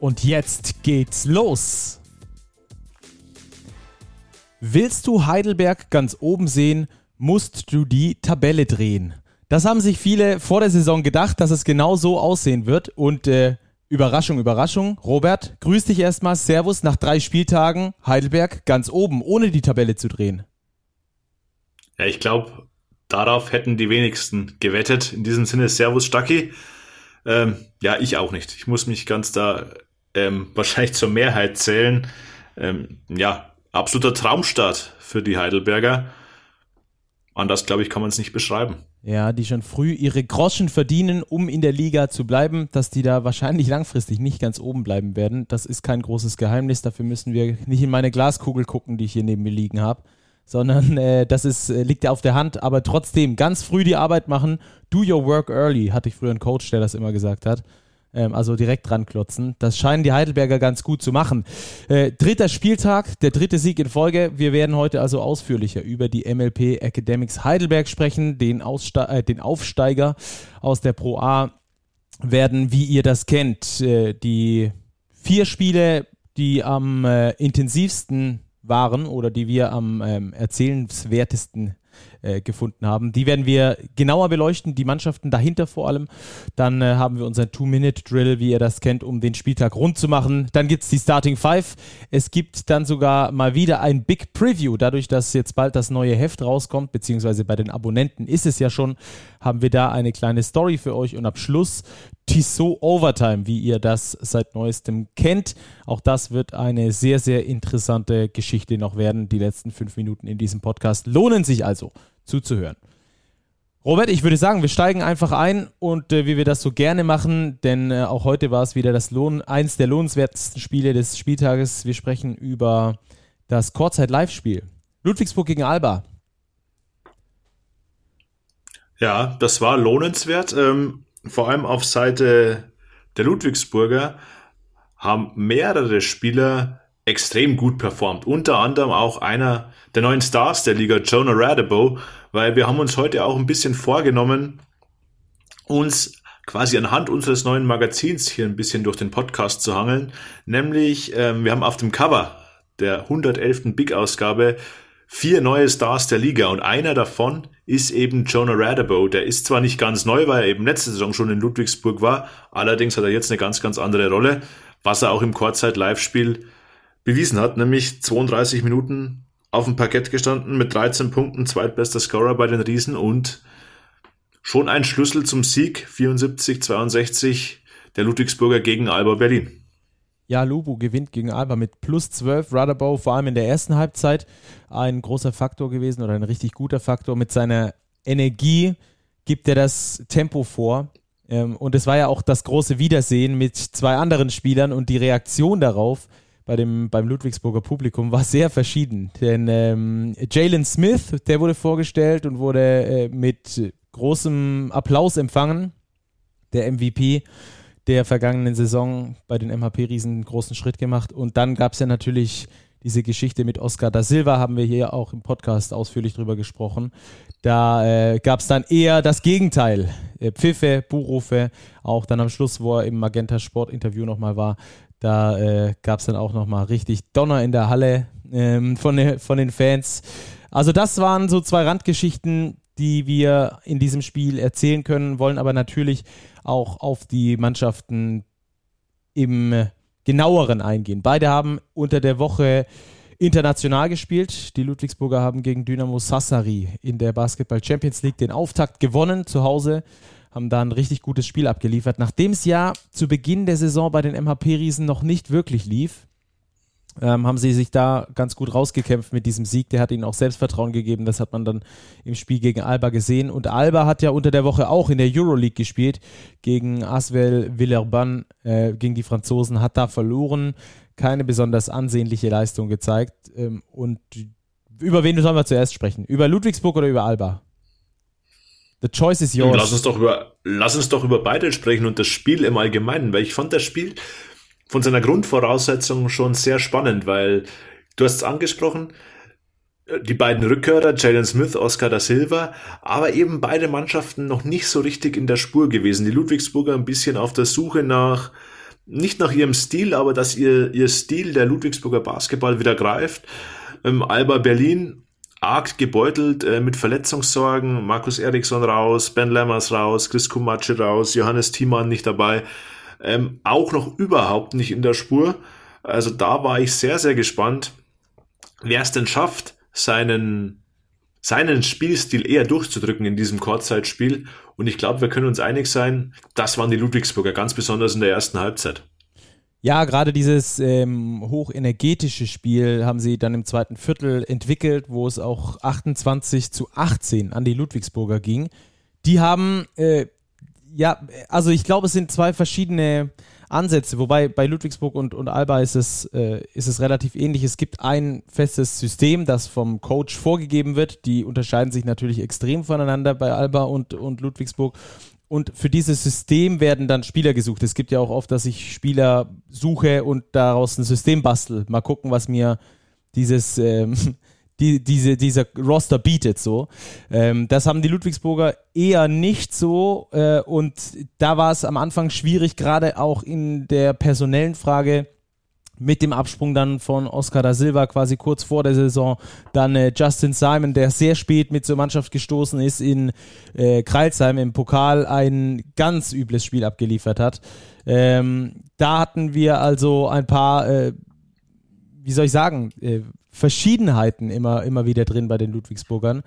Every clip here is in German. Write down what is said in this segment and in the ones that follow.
Und jetzt geht's los. Willst du Heidelberg ganz oben sehen, musst du die Tabelle drehen. Das haben sich viele vor der Saison gedacht, dass es genau so aussehen wird. Und äh, Überraschung, Überraschung. Robert, grüß dich erstmal. Servus nach drei Spieltagen. Heidelberg ganz oben, ohne die Tabelle zu drehen. Ja, ich glaube, darauf hätten die wenigsten gewettet. In diesem Sinne, Servus Stacki. Ähm, ja, ich auch nicht. Ich muss mich ganz da ähm, wahrscheinlich zur Mehrheit zählen. Ähm, ja, absoluter Traumstart für die Heidelberger. Anders, glaube ich, kann man es nicht beschreiben. Ja, die schon früh ihre Groschen verdienen, um in der Liga zu bleiben. Dass die da wahrscheinlich langfristig nicht ganz oben bleiben werden, das ist kein großes Geheimnis. Dafür müssen wir nicht in meine Glaskugel gucken, die ich hier neben mir liegen habe. Sondern äh, das ist, äh, liegt ja auf der Hand, aber trotzdem ganz früh die Arbeit machen. Do your work early, hatte ich früher einen Coach, der das immer gesagt hat. Ähm, also direkt dran klotzen. Das scheinen die Heidelberger ganz gut zu machen. Äh, dritter Spieltag, der dritte Sieg in Folge. Wir werden heute also ausführlicher über die MLP Academics Heidelberg sprechen, den, Ausste äh, den Aufsteiger aus der Pro A werden, wie ihr das kennt, äh, die vier Spiele, die am äh, intensivsten waren oder die wir am ähm, erzählenswertesten äh, gefunden haben. Die werden wir genauer beleuchten, die Mannschaften dahinter vor allem. Dann äh, haben wir unseren Two-Minute-Drill, wie ihr das kennt, um den Spieltag rund zu machen. Dann gibt es die Starting Five. Es gibt dann sogar mal wieder ein Big Preview. Dadurch, dass jetzt bald das neue Heft rauskommt, beziehungsweise bei den Abonnenten ist es ja schon, haben wir da eine kleine Story für euch und ab Schluss Tissot Overtime, wie ihr das seit neuestem kennt. Auch das wird eine sehr, sehr interessante Geschichte noch werden. Die letzten fünf Minuten in diesem Podcast lohnen sich also zuzuhören. Robert, ich würde sagen, wir steigen einfach ein und äh, wie wir das so gerne machen, denn äh, auch heute war es wieder das Lohn, eins der lohnenswertesten Spiele des Spieltages. Wir sprechen über das Kurzzeit-Live-Spiel. Ludwigsburg gegen Alba. Ja, das war lohnenswert. Ähm, vor allem auf Seite der Ludwigsburger haben mehrere Spieler extrem gut performt. Unter anderem auch einer der neuen Stars der Liga, Jonah Radebo, weil wir haben uns heute auch ein bisschen vorgenommen, uns quasi anhand unseres neuen Magazins hier ein bisschen durch den Podcast zu hangeln. Nämlich, ähm, wir haben auf dem Cover der 111. Big-Ausgabe vier neue Stars der Liga und einer davon ist eben Jonah Radebo. Der ist zwar nicht ganz neu, weil er eben letzte Saison schon in Ludwigsburg war, allerdings hat er jetzt eine ganz, ganz andere Rolle, was er auch im Kurzzeit-Live-Spiel bewiesen hat, nämlich 32 Minuten auf dem Parkett gestanden mit 13 Punkten, zweitbester Scorer bei den Riesen und schon ein Schlüssel zum Sieg 74-62 der Ludwigsburger gegen Alba Berlin. Ja, Lubu gewinnt gegen Alba mit plus 12. Rudderbow vor allem in der ersten Halbzeit ein großer Faktor gewesen oder ein richtig guter Faktor. Mit seiner Energie gibt er das Tempo vor. Ähm, und es war ja auch das große Wiedersehen mit zwei anderen Spielern und die Reaktion darauf bei dem, beim Ludwigsburger Publikum war sehr verschieden. Denn ähm, Jalen Smith, der wurde vorgestellt und wurde äh, mit großem Applaus empfangen, der MVP der vergangenen Saison bei den MHP-Riesen einen großen Schritt gemacht. Und dann gab es ja natürlich diese Geschichte mit Oscar da Silva, haben wir hier auch im Podcast ausführlich drüber gesprochen. Da äh, gab es dann eher das Gegenteil. Äh, Pfiffe, Buchrufe, auch dann am Schluss, wo er im Magenta Sport Interview nochmal war, da äh, gab es dann auch nochmal richtig Donner in der Halle ähm, von, von den Fans. Also das waren so zwei Randgeschichten, die wir in diesem Spiel erzählen können, wollen aber natürlich auch auf die Mannschaften im genaueren eingehen. Beide haben unter der Woche international gespielt. Die Ludwigsburger haben gegen Dynamo Sassari in der Basketball Champions League den Auftakt gewonnen zu Hause, haben da ein richtig gutes Spiel abgeliefert. Nachdem es ja zu Beginn der Saison bei den MHP-Riesen noch nicht wirklich lief, ähm, haben sie sich da ganz gut rausgekämpft mit diesem Sieg. Der hat ihnen auch Selbstvertrauen gegeben. Das hat man dann im Spiel gegen Alba gesehen. Und Alba hat ja unter der Woche auch in der Euroleague gespielt gegen Asvel Villeurbanne, äh, gegen die Franzosen, hat da verloren. keine besonders ansehnliche Leistung gezeigt. Ähm, und über wen sollen wir zuerst sprechen? Über Ludwigsburg oder über Alba? The choice is yours. Lass uns doch über, lass uns doch über beide sprechen und das Spiel im Allgemeinen, weil ich fand das Spiel von seiner Grundvoraussetzung schon sehr spannend, weil du hast es angesprochen, die beiden Rückkehrer, Jalen Smith, Oscar da Silva, aber eben beide Mannschaften noch nicht so richtig in der Spur gewesen. Die Ludwigsburger ein bisschen auf der Suche nach, nicht nach ihrem Stil, aber dass ihr, ihr Stil der Ludwigsburger Basketball wieder greift. Ähm, Alba Berlin arg gebeutelt äh, mit Verletzungssorgen. Markus Eriksson raus, Ben Lammers raus, Chris Kumatsche raus, Johannes Thiemann nicht dabei. Ähm, auch noch überhaupt nicht in der Spur. Also da war ich sehr, sehr gespannt, wer es denn schafft, seinen, seinen Spielstil eher durchzudrücken in diesem Kurzzeitspiel. Und ich glaube, wir können uns einig sein, das waren die Ludwigsburger, ganz besonders in der ersten Halbzeit. Ja, gerade dieses ähm, hochenergetische Spiel haben sie dann im zweiten Viertel entwickelt, wo es auch 28 zu 18 an die Ludwigsburger ging. Die haben, äh, ja, also ich glaube, es sind zwei verschiedene Ansätze, wobei bei Ludwigsburg und, und Alba ist es, äh, ist es relativ ähnlich. Es gibt ein festes System, das vom Coach vorgegeben wird. Die unterscheiden sich natürlich extrem voneinander bei Alba und, und Ludwigsburg. Und für dieses System werden dann Spieler gesucht. Es gibt ja auch oft, dass ich Spieler suche und daraus ein System bastel. Mal gucken, was mir dieses ähm, die, diese, dieser Roster bietet so. Ähm, das haben die Ludwigsburger eher nicht so äh, und da war es am Anfang schwierig, gerade auch in der personellen Frage mit dem Absprung dann von Oscar da Silva quasi kurz vor der Saison, dann äh, Justin Simon, der sehr spät mit zur Mannschaft gestoßen ist in äh, Kreilsheim im Pokal, ein ganz übles Spiel abgeliefert hat. Ähm, da hatten wir also ein paar, äh, wie soll ich sagen, äh, Verschiedenheiten immer, immer wieder drin bei den Ludwigsburgern.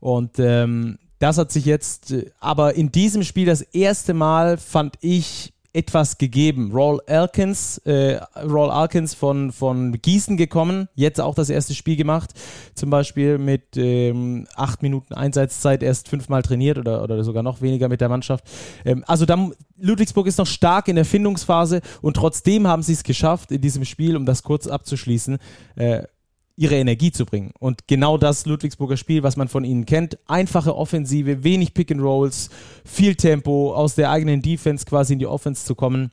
Und ähm, das hat sich jetzt äh, aber in diesem Spiel das erste Mal, fand ich, etwas gegeben. Roll Alkins, äh, Roll Alkins von, von Gießen gekommen, jetzt auch das erste Spiel gemacht, zum Beispiel mit ähm, acht Minuten Einsatzzeit erst fünfmal trainiert oder, oder sogar noch weniger mit der Mannschaft. Ähm, also dann, Ludwigsburg ist noch stark in der Findungsphase und trotzdem haben sie es geschafft, in diesem Spiel, um das kurz abzuschließen, äh, ihre Energie zu bringen. Und genau das Ludwigsburger Spiel, was man von ihnen kennt. Einfache Offensive, wenig Pick and Rolls, viel Tempo, aus der eigenen Defense quasi in die Offense zu kommen.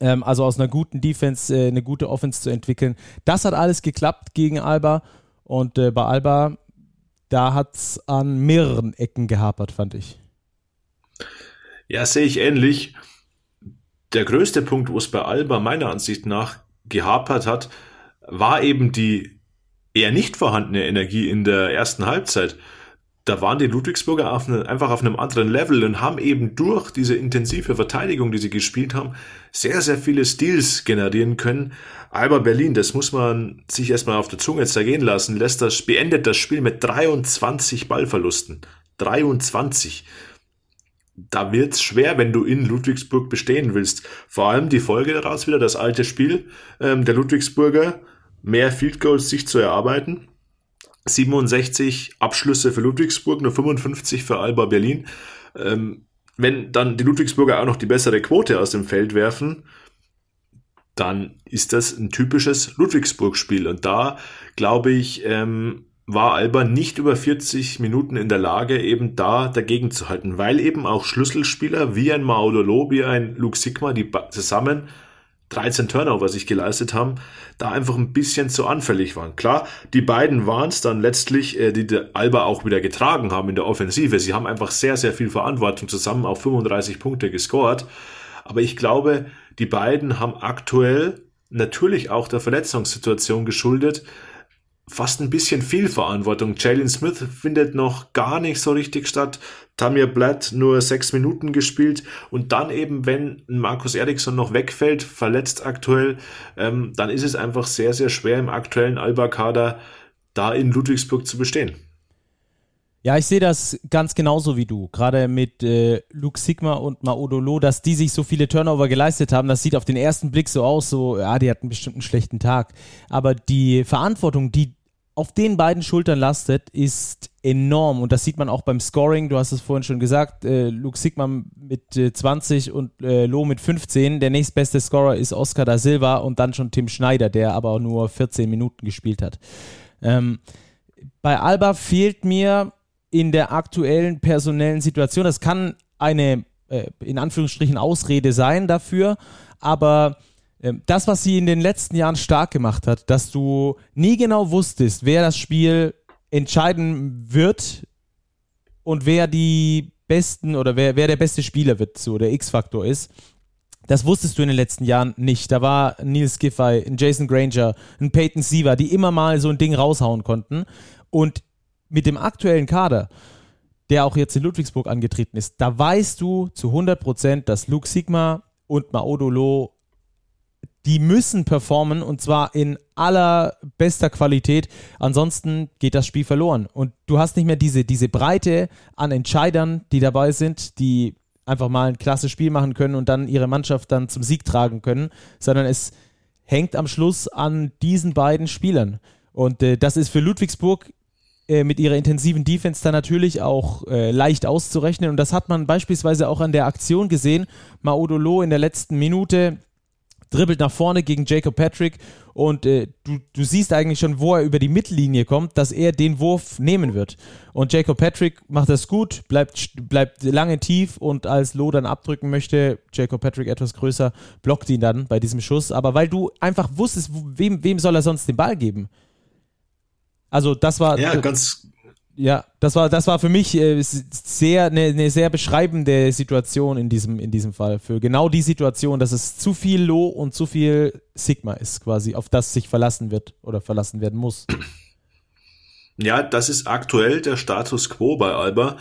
Ähm, also aus einer guten Defense äh, eine gute Offense zu entwickeln. Das hat alles geklappt gegen Alba. Und äh, bei Alba, da hat es an mehreren Ecken gehapert, fand ich. Ja, sehe ich ähnlich. Der größte Punkt, wo es bei Alba meiner Ansicht nach gehapert hat, war eben die eher nicht vorhandene Energie in der ersten Halbzeit. Da waren die Ludwigsburger auf eine, einfach auf einem anderen Level und haben eben durch diese intensive Verteidigung, die sie gespielt haben, sehr, sehr viele Steals generieren können. Alba Berlin, das muss man sich erstmal auf der Zunge zergehen lassen, lässt das, beendet das Spiel mit 23 Ballverlusten. 23 da wird's schwer, wenn du in Ludwigsburg bestehen willst. Vor allem die Folge daraus wieder, das alte Spiel ähm, der Ludwigsburger mehr Field Goals sich zu erarbeiten. 67 Abschlüsse für Ludwigsburg, nur 55 für Alba Berlin. Ähm, wenn dann die Ludwigsburger auch noch die bessere Quote aus dem Feld werfen, dann ist das ein typisches Ludwigsburg-Spiel. Und da, glaube ich, ähm, war Alba nicht über 40 Minuten in der Lage, eben da dagegen zu halten, weil eben auch Schlüsselspieler wie ein Maudolo, wie ein Luke Sigma, die zusammen 13 Turnover sich geleistet haben, da einfach ein bisschen zu anfällig waren. Klar, die beiden waren es dann letztlich, äh, die der Alba auch wieder getragen haben in der Offensive. Sie haben einfach sehr, sehr viel Verantwortung zusammen auf 35 Punkte gescored. Aber ich glaube, die beiden haben aktuell natürlich auch der Verletzungssituation geschuldet, fast ein bisschen viel Verantwortung. Jalen Smith findet noch gar nicht so richtig statt. Tamir Blatt nur sechs Minuten gespielt und dann eben, wenn Markus Eriksson noch wegfällt, verletzt aktuell, ähm, dann ist es einfach sehr, sehr schwer im aktuellen Alba-Kader da in Ludwigsburg zu bestehen. Ja, ich sehe das ganz genauso wie du. Gerade mit äh, Luke Sigma und Maodolo, dass die sich so viele Turnover geleistet haben, das sieht auf den ersten Blick so aus, so, ja, die hatten bestimmt einen schlechten Tag. Aber die Verantwortung, die auf den beiden Schultern lastet, ist enorm und das sieht man auch beim Scoring. Du hast es vorhin schon gesagt, äh, Luke Sigma mit äh, 20 und äh, Lo mit 15. Der nächstbeste Scorer ist Oscar da Silva und dann schon Tim Schneider, der aber nur 14 Minuten gespielt hat. Ähm, bei Alba fehlt mir in der aktuellen personellen Situation, das kann eine äh, in Anführungsstrichen Ausrede sein dafür, aber das, was sie in den letzten Jahren stark gemacht hat, dass du nie genau wusstest, wer das Spiel entscheiden wird und wer die besten oder wer, wer der beste Spieler wird, so der X-Faktor ist. Das wusstest du in den letzten Jahren nicht. Da war Neil Giffey, ein Jason Granger, ein Peyton Siever, die immer mal so ein Ding raushauen konnten. Und mit dem aktuellen Kader, der auch jetzt in Ludwigsburg angetreten ist, da weißt du zu 100 Prozent, dass Luke Sigma und Maodolo die müssen performen und zwar in allerbester Qualität. Ansonsten geht das Spiel verloren. Und du hast nicht mehr diese, diese Breite an Entscheidern, die dabei sind, die einfach mal ein klasse Spiel machen können und dann ihre Mannschaft dann zum Sieg tragen können, sondern es hängt am Schluss an diesen beiden Spielern. Und äh, das ist für Ludwigsburg äh, mit ihrer intensiven Defense dann natürlich auch äh, leicht auszurechnen. Und das hat man beispielsweise auch an der Aktion gesehen. Maodolo in der letzten Minute dribbelt nach vorne gegen Jacob Patrick und äh, du, du siehst eigentlich schon, wo er über die Mittellinie kommt, dass er den Wurf nehmen wird. Und Jacob Patrick macht das gut, bleibt, bleibt lange tief und als Loh dann abdrücken möchte, Jacob Patrick etwas größer, blockt ihn dann bei diesem Schuss. Aber weil du einfach wusstest, wem, wem soll er sonst den Ball geben? Also das war. Ja, ganz, ja, das war, das war für mich äh, sehr, eine, eine sehr beschreibende Situation in diesem, in diesem Fall. Für genau die Situation, dass es zu viel Low und zu viel Sigma ist, quasi, auf das sich verlassen wird oder verlassen werden muss. Ja, das ist aktuell der Status quo bei Alba.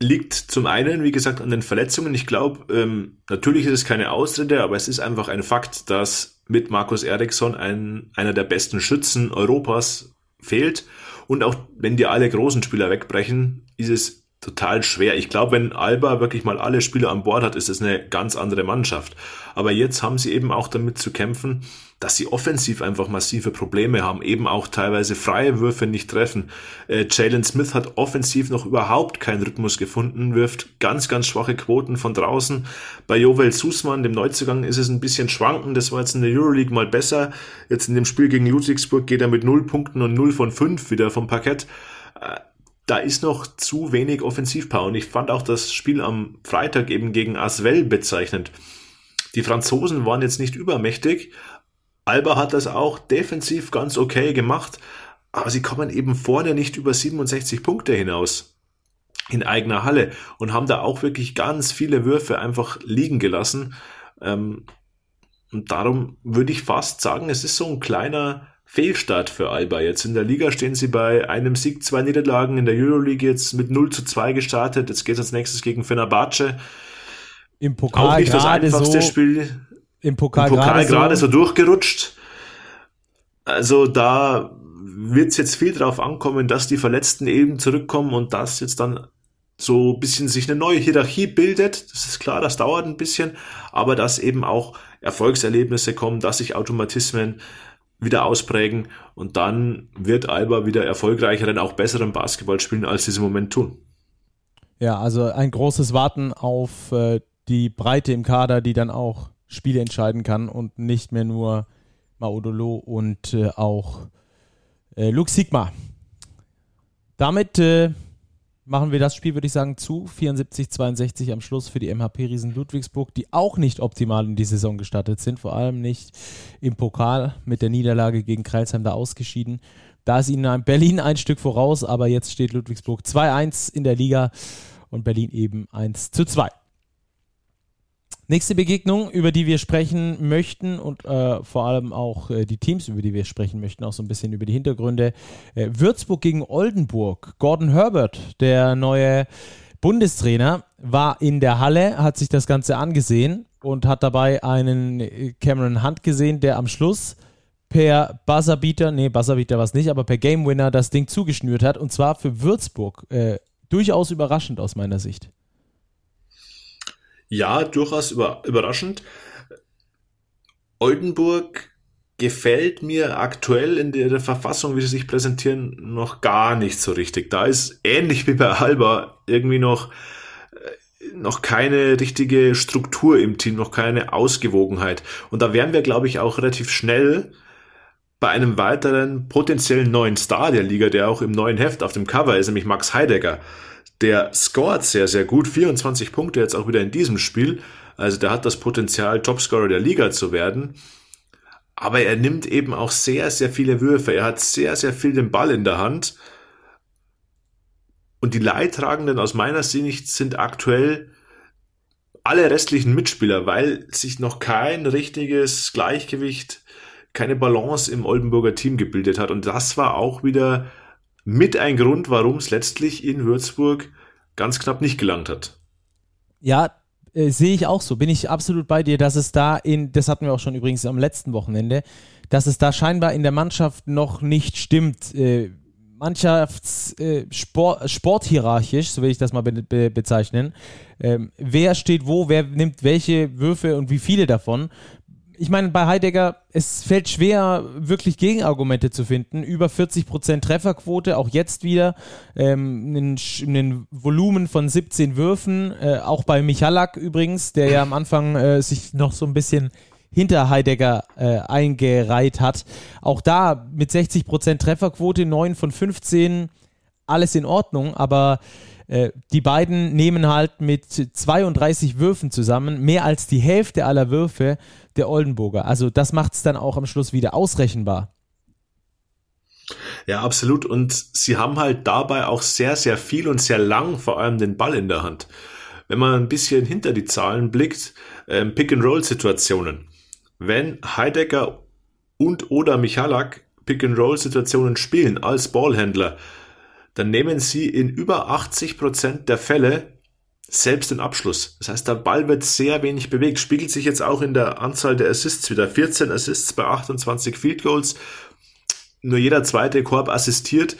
Liegt zum einen, wie gesagt, an den Verletzungen. Ich glaube, ähm, natürlich ist es keine Ausrede, aber es ist einfach ein Fakt, dass mit Markus Eriksson ein, einer der besten Schützen Europas fehlt. Und auch wenn dir alle großen Spieler wegbrechen, ist es total schwer. Ich glaube, wenn Alba wirklich mal alle Spieler an Bord hat, ist es eine ganz andere Mannschaft. Aber jetzt haben sie eben auch damit zu kämpfen, dass sie offensiv einfach massive Probleme haben, eben auch teilweise freie Würfe nicht treffen. Äh, Jalen Smith hat offensiv noch überhaupt keinen Rhythmus gefunden, wirft ganz, ganz schwache Quoten von draußen. Bei Jovel Sussmann, dem Neuzugang, ist es ein bisschen schwanken. Das war jetzt in der Euroleague mal besser. Jetzt in dem Spiel gegen Ludwigsburg geht er mit 0 Punkten und 0 von 5 wieder vom Parkett. Äh, da ist noch zu wenig Offensivpower. Und ich fand auch das Spiel am Freitag eben gegen Aswell bezeichnend. Die Franzosen waren jetzt nicht übermächtig. Alba hat das auch defensiv ganz okay gemacht, aber sie kommen eben vorne nicht über 67 Punkte hinaus in eigener Halle und haben da auch wirklich ganz viele Würfe einfach liegen gelassen. Ähm, und darum würde ich fast sagen, es ist so ein kleiner Fehlstart für Alba. Jetzt in der Liga stehen sie bei einem Sieg, zwei Niederlagen, in der Euroleague jetzt mit 0 zu 2 gestartet. Jetzt geht es als nächstes gegen Fenerbahce. Im Pokal auch nicht das einfachste so, Spiel. Im Pokal, Im Pokal gerade so. so durchgerutscht. Also da wird es jetzt viel drauf ankommen, dass die Verletzten eben zurückkommen und dass jetzt dann so ein bisschen sich eine neue Hierarchie bildet. Das ist klar, das dauert ein bisschen, aber dass eben auch Erfolgserlebnisse kommen, dass sich Automatismen wieder ausprägen und dann wird Alba wieder erfolgreicheren, auch besseren Basketball spielen, als sie es im Moment tun. Ja, also ein großes Warten auf äh, die Breite im Kader, die dann auch Spiele entscheiden kann und nicht mehr nur Maudolo und äh, auch äh, Luke Sigma. Damit äh, machen wir das Spiel, würde ich sagen, zu. 74-62 am Schluss für die MHP Riesen Ludwigsburg, die auch nicht optimal in die Saison gestartet sind, vor allem nicht im Pokal mit der Niederlage gegen Kreilsheim da ausgeschieden. Da ist ihnen Berlin ein Stück voraus, aber jetzt steht Ludwigsburg 2-1 in der Liga und Berlin eben 1 zu 2. Nächste Begegnung, über die wir sprechen möchten und äh, vor allem auch äh, die Teams, über die wir sprechen möchten, auch so ein bisschen über die Hintergründe. Äh, Würzburg gegen Oldenburg. Gordon Herbert, der neue Bundestrainer, war in der Halle, hat sich das Ganze angesehen und hat dabei einen äh, Cameron Hunt gesehen, der am Schluss per Buzzerbeater, nee, Buzzerbeater war es nicht, aber per Game Winner das Ding zugeschnürt hat und zwar für Würzburg. Äh, durchaus überraschend aus meiner Sicht. Ja, durchaus über, überraschend. Oldenburg gefällt mir aktuell in der, Verfassung, wie sie sich präsentieren, noch gar nicht so richtig. Da ist ähnlich wie bei Alba irgendwie noch äh, noch keine richtige Struktur im Team, noch keine Ausgewogenheit. Und da wären wir, glaube ich, auch relativ schnell bei einem weiteren potenziellen neuen Star der Liga, der auch im neuen Heft auf dem Cover ist, nämlich Max Heidegger. Der scoret sehr, sehr gut, 24 Punkte jetzt auch wieder in diesem Spiel. Also der hat das Potenzial, Topscorer der Liga zu werden. Aber er nimmt eben auch sehr, sehr viele Würfe. Er hat sehr, sehr viel den Ball in der Hand. Und die Leidtragenden aus meiner Sicht sind aktuell alle restlichen Mitspieler, weil sich noch kein richtiges Gleichgewicht, keine Balance im Oldenburger Team gebildet hat. Und das war auch wieder mit ein Grund, warum es letztlich in Würzburg ganz knapp nicht gelangt hat. Ja, äh, sehe ich auch so. Bin ich absolut bei dir, dass es da in, das hatten wir auch schon übrigens am letzten Wochenende, dass es da scheinbar in der Mannschaft noch nicht stimmt. Äh, Mannschafts äh, Sport, sporthierarchisch, so will ich das mal be be bezeichnen. Ähm, wer steht wo, wer nimmt welche Würfe und wie viele davon ich meine, bei Heidegger, es fällt schwer, wirklich Gegenargumente zu finden. Über 40% Trefferquote, auch jetzt wieder. Ähm, einen Volumen von 17 Würfen. Äh, auch bei Michalak übrigens, der ja am Anfang äh, sich noch so ein bisschen hinter Heidegger äh, eingereiht hat. Auch da mit 60% Trefferquote, 9 von 15, alles in Ordnung, aber äh, die beiden nehmen halt mit 32 Würfen zusammen mehr als die Hälfte aller Würfe der Oldenburger. Also das macht es dann auch am Schluss wieder ausrechenbar. Ja, absolut. Und sie haben halt dabei auch sehr, sehr viel und sehr lang vor allem den Ball in der Hand. Wenn man ein bisschen hinter die Zahlen blickt, ähm, Pick-and-Roll-Situationen. Wenn Heidegger und oder Michalak Pick-and-Roll-Situationen spielen als Ballhändler, dann nehmen sie in über 80 Prozent der Fälle selbst den Abschluss. Das heißt, der Ball wird sehr wenig bewegt, spiegelt sich jetzt auch in der Anzahl der Assists wieder. 14 Assists bei 28 Field Goals, nur jeder zweite Korb assistiert.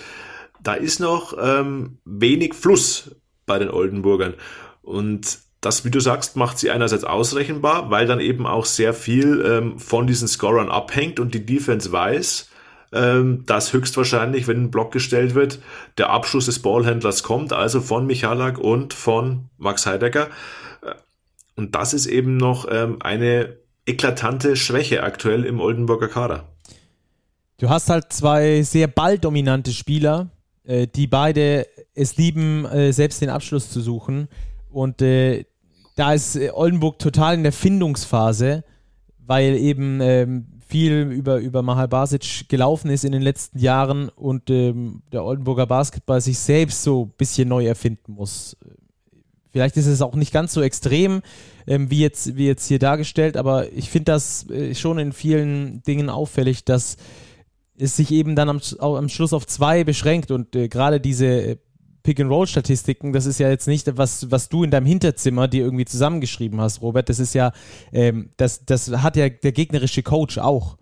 Da ist noch ähm, wenig Fluss bei den Oldenburgern. Und das, wie du sagst, macht sie einerseits ausrechenbar, weil dann eben auch sehr viel ähm, von diesen Scorern abhängt und die Defense weiß, ähm, dass höchstwahrscheinlich, wenn ein Block gestellt wird, der Abschluss des Ballhändlers kommt, also von Michalak und von Max Heidegger. Äh, und das ist eben noch ähm, eine eklatante Schwäche aktuell im Oldenburger Kader. Du hast halt zwei sehr balldominante Spieler, äh, die beide es lieben, äh, selbst den Abschluss zu suchen. Und da ist Oldenburg total in der Findungsphase, weil eben ähm, viel über, über Mahal Basic gelaufen ist in den letzten Jahren und ähm, der Oldenburger Basketball sich selbst so ein bisschen neu erfinden muss. Vielleicht ist es auch nicht ganz so extrem, ähm, wie, jetzt, wie jetzt hier dargestellt, aber ich finde das äh, schon in vielen Dingen auffällig, dass es sich eben dann am, am Schluss auf zwei beschränkt und äh, gerade diese äh, Pick-and-Roll-Statistiken, das ist ja jetzt nicht, was, was du in deinem Hinterzimmer dir irgendwie zusammengeschrieben hast, Robert. Das ist ja, ähm, das, das hat ja der gegnerische Coach auch.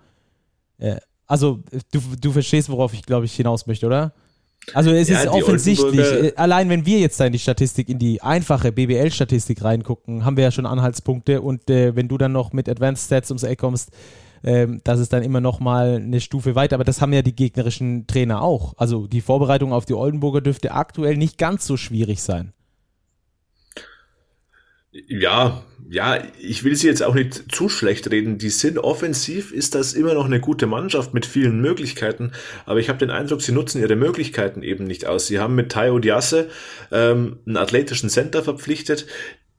Äh, also, du, du verstehst, worauf ich, glaube ich, hinaus möchte, oder? Also es ja, ist offensichtlich, äh, allein wenn wir jetzt da in die Statistik, in die einfache BBL-Statistik reingucken, haben wir ja schon Anhaltspunkte und äh, wenn du dann noch mit Advanced Stats ums Eck kommst, ähm, das ist dann immer noch mal eine Stufe weiter. Aber das haben ja die gegnerischen Trainer auch. Also die Vorbereitung auf die Oldenburger dürfte aktuell nicht ganz so schwierig sein. Ja, ja, ich will sie jetzt auch nicht zu schlecht reden. Die sind offensiv, ist das immer noch eine gute Mannschaft mit vielen Möglichkeiten, aber ich habe den Eindruck, sie nutzen ihre Möglichkeiten eben nicht aus. Sie haben mit Tayo Diasse ähm, einen athletischen Center verpflichtet,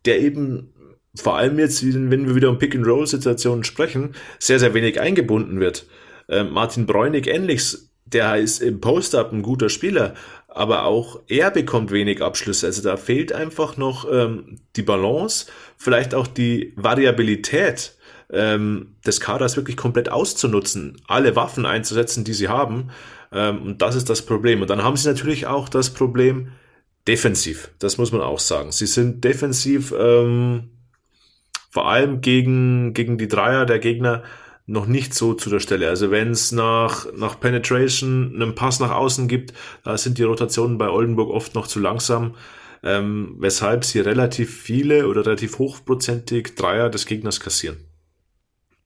der eben vor allem jetzt, wenn wir wieder um Pick-and-Roll-Situationen sprechen, sehr, sehr wenig eingebunden wird. Ähm, Martin Bräunig ähnlich, der ist im Post-Up ein guter Spieler, aber auch er bekommt wenig Abschlüsse. Also da fehlt einfach noch ähm, die Balance, vielleicht auch die Variabilität ähm, des Kaders wirklich komplett auszunutzen, alle Waffen einzusetzen, die sie haben. Ähm, und das ist das Problem. Und dann haben sie natürlich auch das Problem defensiv. Das muss man auch sagen. Sie sind defensiv ähm, vor allem gegen, gegen die Dreier der Gegner noch nicht so zu der Stelle. Also wenn es nach, nach Penetration einen Pass nach außen gibt, da sind die Rotationen bei Oldenburg oft noch zu langsam, ähm, weshalb sie relativ viele oder relativ hochprozentig Dreier des Gegners kassieren.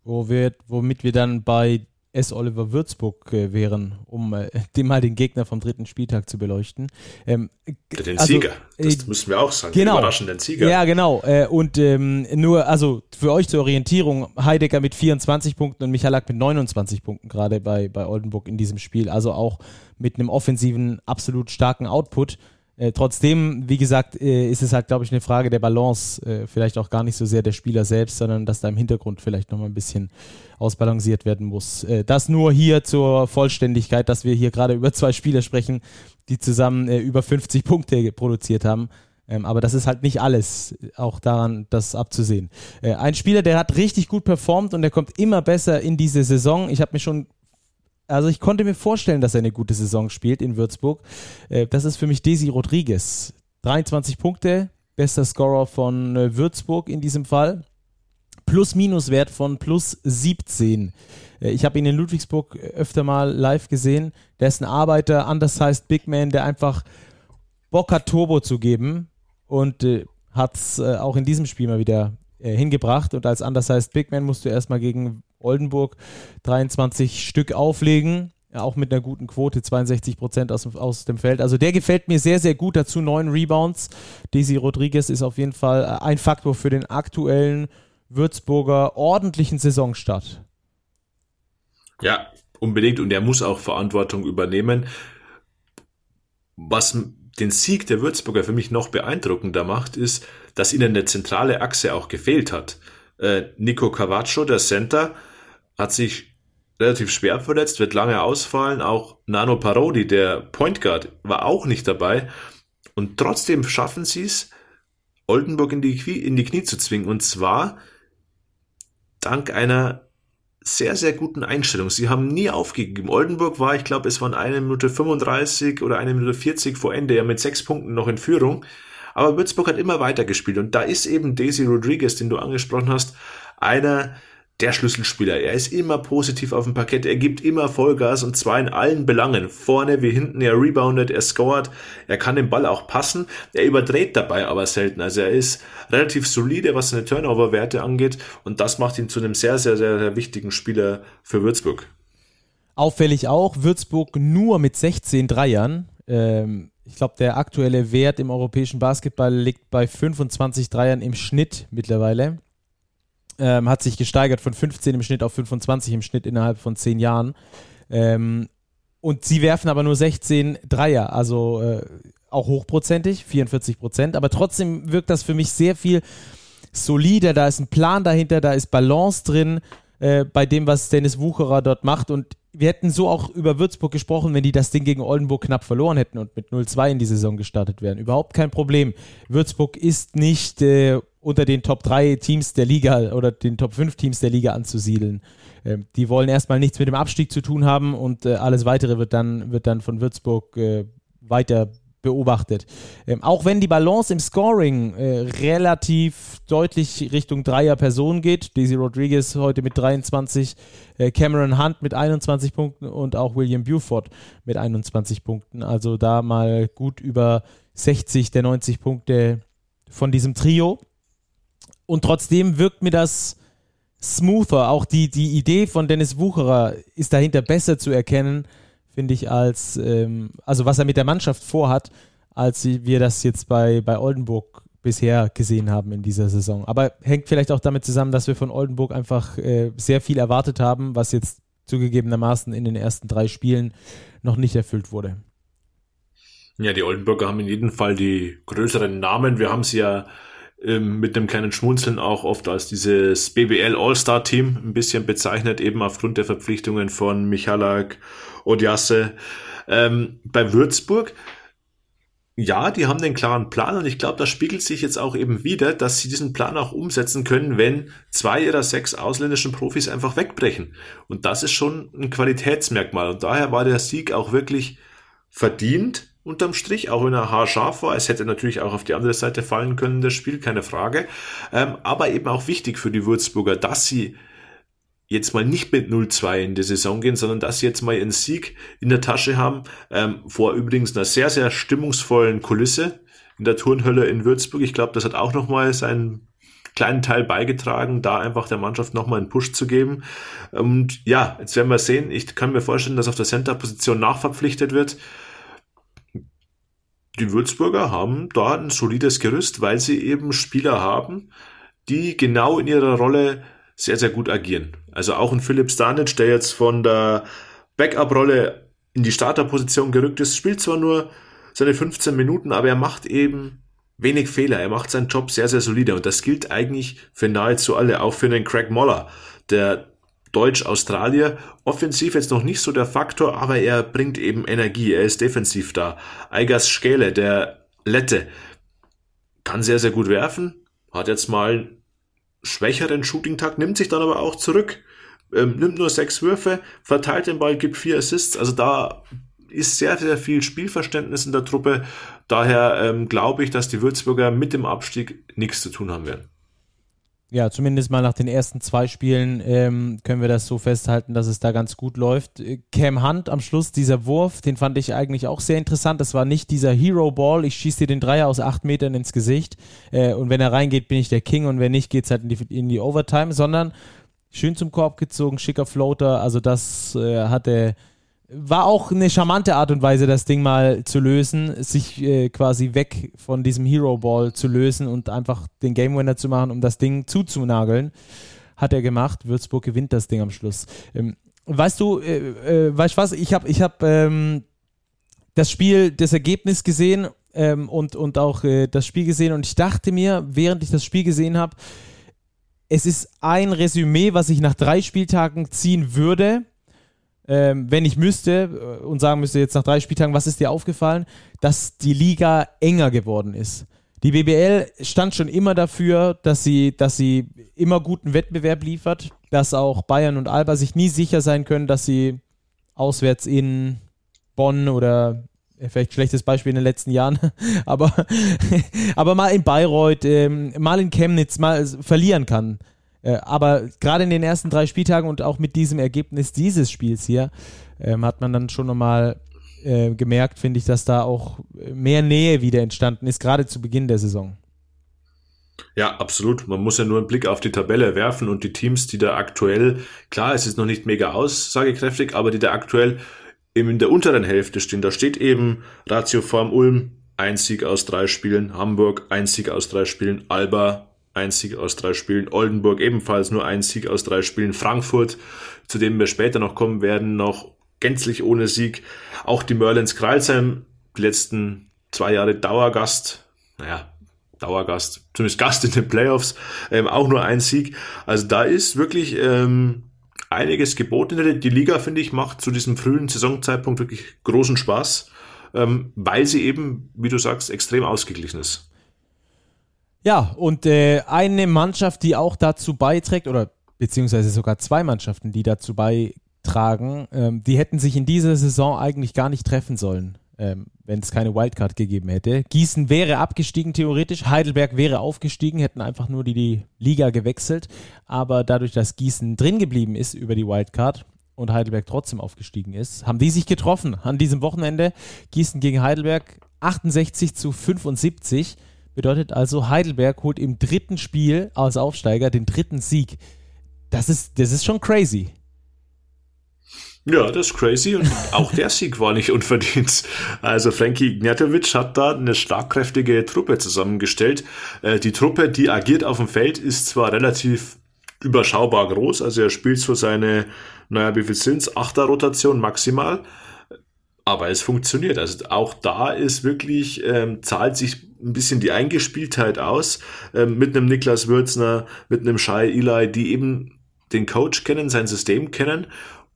Wo wir, womit wir dann bei S. Oliver Würzburg äh, wären, um äh, dem mal den Gegner vom dritten Spieltag zu beleuchten. Ähm, den also, Sieger, das äh, müssen wir auch sagen. Genau. Den überraschenden Sieger. Ja, genau. Äh, und ähm, nur, also für euch zur Orientierung, Heidegger mit 24 Punkten und Michalak mit 29 Punkten gerade bei, bei Oldenburg in diesem Spiel. Also auch mit einem offensiven, absolut starken Output. Äh, trotzdem, wie gesagt, äh, ist es halt, glaube ich, eine Frage der Balance. Äh, vielleicht auch gar nicht so sehr der Spieler selbst, sondern dass da im Hintergrund vielleicht nochmal ein bisschen ausbalanciert werden muss. Äh, das nur hier zur Vollständigkeit, dass wir hier gerade über zwei Spieler sprechen, die zusammen äh, über 50 Punkte produziert haben. Ähm, aber das ist halt nicht alles, auch daran das abzusehen. Äh, ein Spieler, der hat richtig gut performt und der kommt immer besser in diese Saison. Ich habe mir schon also ich konnte mir vorstellen, dass er eine gute Saison spielt in Würzburg. Äh, das ist für mich Desi Rodriguez. 23 Punkte, bester Scorer von äh, Würzburg in diesem Fall. Plus-Minus-Wert von plus 17. Äh, ich habe ihn in Ludwigsburg öfter mal live gesehen. Der ist ein Arbeiter, undersized Big Man, der einfach Bock hat, Turbo zu geben und hat es auch in diesem Spiel mal wieder hingebracht. Und als undersized Big Man musst du erstmal gegen Oldenburg 23 Stück auflegen. Ja, auch mit einer guten Quote, 62 Prozent aus, aus dem Feld. Also der gefällt mir sehr, sehr gut. Dazu neun Rebounds. Daisy Rodriguez ist auf jeden Fall äh, ein Faktor für den aktuellen Würzburger ordentlichen Saisonstart. Ja, unbedingt. Und er muss auch Verantwortung übernehmen. Was den Sieg der Würzburger für mich noch beeindruckender macht, ist, dass ihnen eine zentrale Achse auch gefehlt hat. Äh, Nico Cavaccio, der Center, hat sich relativ schwer verletzt, wird lange ausfallen. Auch Nano Parodi, der Point Guard, war auch nicht dabei. Und trotzdem schaffen sie es, Oldenburg in die, in die Knie zu zwingen. Und zwar dank einer sehr, sehr guten Einstellung. Sie haben nie aufgegeben. Oldenburg war, ich glaube, es waren eine Minute 35 oder eine Minute 40 vor Ende, ja mit sechs Punkten noch in Führung. Aber Würzburg hat immer weiter gespielt und da ist eben Daisy Rodriguez, den du angesprochen hast, einer der Schlüsselspieler. Er ist immer positiv auf dem Parkett, er gibt immer Vollgas und zwar in allen Belangen. Vorne wie hinten, er reboundet, er scored, er kann den Ball auch passen, er überdreht dabei aber selten. Also er ist relativ solide, was seine Turnover-Werte angeht und das macht ihn zu einem sehr, sehr, sehr, sehr wichtigen Spieler für Würzburg. Auffällig auch, Würzburg nur mit 16 Dreiern. Ähm, ich glaube, der aktuelle Wert im europäischen Basketball liegt bei 25 Dreiern im Schnitt mittlerweile. Ähm, hat sich gesteigert von 15 im Schnitt auf 25 im Schnitt innerhalb von 10 Jahren. Ähm, und sie werfen aber nur 16 Dreier, also äh, auch hochprozentig, 44 Prozent. Aber trotzdem wirkt das für mich sehr viel solider. Da ist ein Plan dahinter, da ist Balance drin äh, bei dem, was Dennis Wucherer dort macht. Und wir hätten so auch über Würzburg gesprochen, wenn die das Ding gegen Oldenburg knapp verloren hätten und mit 0-2 in die Saison gestartet wären. Überhaupt kein Problem. Würzburg ist nicht äh, unter den Top 3 Teams der Liga oder den Top 5 Teams der Liga anzusiedeln. Äh, die wollen erstmal nichts mit dem Abstieg zu tun haben und äh, alles weitere wird dann, wird dann von Würzburg äh, weiter beobachtet. Ähm, auch wenn die Balance im Scoring äh, relativ deutlich Richtung Dreier Person geht, Daisy Rodriguez heute mit 23, äh, Cameron Hunt mit 21 Punkten und auch William Buford mit 21 Punkten. Also da mal gut über 60 der 90 Punkte von diesem Trio. Und trotzdem wirkt mir das smoother. Auch die, die Idee von Dennis Wucherer ist dahinter besser zu erkennen finde ich, als, ähm, also was er mit der Mannschaft vorhat, als wir das jetzt bei, bei Oldenburg bisher gesehen haben in dieser Saison. Aber hängt vielleicht auch damit zusammen, dass wir von Oldenburg einfach äh, sehr viel erwartet haben, was jetzt zugegebenermaßen in den ersten drei Spielen noch nicht erfüllt wurde. Ja, die Oldenburger haben in jedem Fall die größeren Namen. Wir haben sie ja ähm, mit einem kleinen Schmunzeln auch oft als dieses BBL All-Star-Team ein bisschen bezeichnet, eben aufgrund der Verpflichtungen von Michalak, Odiasse. Ähm, bei Würzburg, ja, die haben den klaren Plan und ich glaube, das spiegelt sich jetzt auch eben wieder, dass sie diesen Plan auch umsetzen können, wenn zwei ihrer sechs ausländischen Profis einfach wegbrechen. Und das ist schon ein Qualitätsmerkmal. Und daher war der Sieg auch wirklich verdient unterm Strich, auch wenn er haarscharf war. Es hätte natürlich auch auf die andere Seite fallen können, das Spiel, keine Frage. Ähm, aber eben auch wichtig für die Würzburger, dass sie jetzt mal nicht mit 0-2 in die Saison gehen, sondern dass sie jetzt mal ihren Sieg in der Tasche haben, ähm, vor übrigens einer sehr, sehr stimmungsvollen Kulisse in der Turnhölle in Würzburg. Ich glaube, das hat auch nochmal seinen kleinen Teil beigetragen, da einfach der Mannschaft nochmal einen Push zu geben. Und ja, jetzt werden wir sehen. Ich kann mir vorstellen, dass auf der Center-Position nachverpflichtet wird. Die Würzburger haben da ein solides Gerüst, weil sie eben Spieler haben, die genau in ihrer Rolle sehr, sehr gut agieren. Also auch ein Philipp Stanic, der jetzt von der Backup-Rolle in die Starterposition gerückt ist, spielt zwar nur seine 15 Minuten, aber er macht eben wenig Fehler. Er macht seinen Job sehr, sehr solide und das gilt eigentlich für nahezu alle, auch für den Craig Moller, der Deutsch-Australier. Offensiv jetzt noch nicht so der Faktor, aber er bringt eben Energie. Er ist defensiv da. Eigas Schäle, der Lette, kann sehr, sehr gut werfen. Hat jetzt mal einen schwächeren Shooting-Tag, nimmt sich dann aber auch zurück. Ähm, nimmt nur sechs Würfe, verteilt den Ball, gibt vier Assists. Also da ist sehr, sehr viel Spielverständnis in der Truppe. Daher ähm, glaube ich, dass die Würzburger mit dem Abstieg nichts zu tun haben werden. Ja, zumindest mal nach den ersten zwei Spielen ähm, können wir das so festhalten, dass es da ganz gut läuft. Äh, Cam Hunt am Schluss, dieser Wurf, den fand ich eigentlich auch sehr interessant. Das war nicht dieser Hero Ball, ich schieße dir den Dreier aus acht Metern ins Gesicht äh, und wenn er reingeht, bin ich der King und wenn nicht, geht es halt in die, in die Overtime, sondern schön zum Korb gezogen, schicker Floater. Also das äh, hatte war auch eine charmante Art und Weise, das Ding mal zu lösen, sich äh, quasi weg von diesem Hero Ball zu lösen und einfach den Game Winner zu machen, um das Ding zuzunageln. Hat er gemacht. Würzburg gewinnt das Ding am Schluss. Ähm, weißt du, äh, äh, weißt du was? Ich habe ich hab, ähm, das Spiel, das Ergebnis gesehen ähm, und, und auch äh, das Spiel gesehen und ich dachte mir, während ich das Spiel gesehen habe, es ist ein Resümee, was ich nach drei Spieltagen ziehen würde ähm, wenn ich müsste äh, und sagen müsste jetzt nach drei Spieltagen, was ist dir aufgefallen, dass die Liga enger geworden ist. Die BBL stand schon immer dafür, dass sie, dass sie immer guten Wettbewerb liefert, dass auch Bayern und Alba sich nie sicher sein können, dass sie auswärts in Bonn oder äh, vielleicht schlechtes Beispiel in den letzten Jahren, aber, aber mal in Bayreuth, ähm, mal in Chemnitz mal verlieren kann. Äh, aber gerade in den ersten drei Spieltagen und auch mit diesem Ergebnis dieses Spiels hier ähm, hat man dann schon nochmal äh, gemerkt, finde ich, dass da auch mehr Nähe wieder entstanden ist, gerade zu Beginn der Saison. Ja, absolut. Man muss ja nur einen Blick auf die Tabelle werfen und die Teams, die da aktuell, klar, es ist noch nicht mega aussagekräftig, aber die da aktuell eben in der unteren Hälfte stehen. Da steht eben Ratio Form Ulm, ein Sieg aus drei Spielen, Hamburg, ein Sieg aus drei Spielen, Alba, ein Sieg aus drei Spielen. Oldenburg ebenfalls nur ein Sieg aus drei Spielen. Frankfurt, zu dem wir später noch kommen werden, noch gänzlich ohne Sieg. Auch die Merlins Kreilsheim, die letzten zwei Jahre Dauergast. Naja, Dauergast, zumindest Gast in den Playoffs, ähm, auch nur ein Sieg. Also da ist wirklich ähm, einiges geboten. Die Liga, finde ich, macht zu diesem frühen Saisonzeitpunkt wirklich großen Spaß, ähm, weil sie eben, wie du sagst, extrem ausgeglichen ist. Ja, und äh, eine Mannschaft, die auch dazu beiträgt, oder beziehungsweise sogar zwei Mannschaften, die dazu beitragen, ähm, die hätten sich in dieser Saison eigentlich gar nicht treffen sollen, ähm, wenn es keine Wildcard gegeben hätte. Gießen wäre abgestiegen theoretisch, Heidelberg wäre aufgestiegen, hätten einfach nur die, die Liga gewechselt. Aber dadurch, dass Gießen drin geblieben ist über die Wildcard, und Heidelberg trotzdem aufgestiegen ist, haben die sich getroffen an diesem Wochenende. Gießen gegen Heidelberg 68 zu 75. Bedeutet also, Heidelberg holt im dritten Spiel als Aufsteiger den dritten Sieg. Das ist, das ist schon crazy. Ja, das ist crazy und auch der Sieg war nicht unverdient. Also Frankie Ignatovic hat da eine schlagkräftige Truppe zusammengestellt. Äh, die Truppe, die agiert auf dem Feld, ist zwar relativ überschaubar groß, also er spielt so seine, naja, wie viel sind's? Achter Rotation maximal. Aber es funktioniert. Also auch da ist wirklich, ähm, zahlt sich ein bisschen die Eingespieltheit aus, ähm, mit einem Niklas Würzner, mit einem Shai Eli, die eben den Coach kennen, sein System kennen.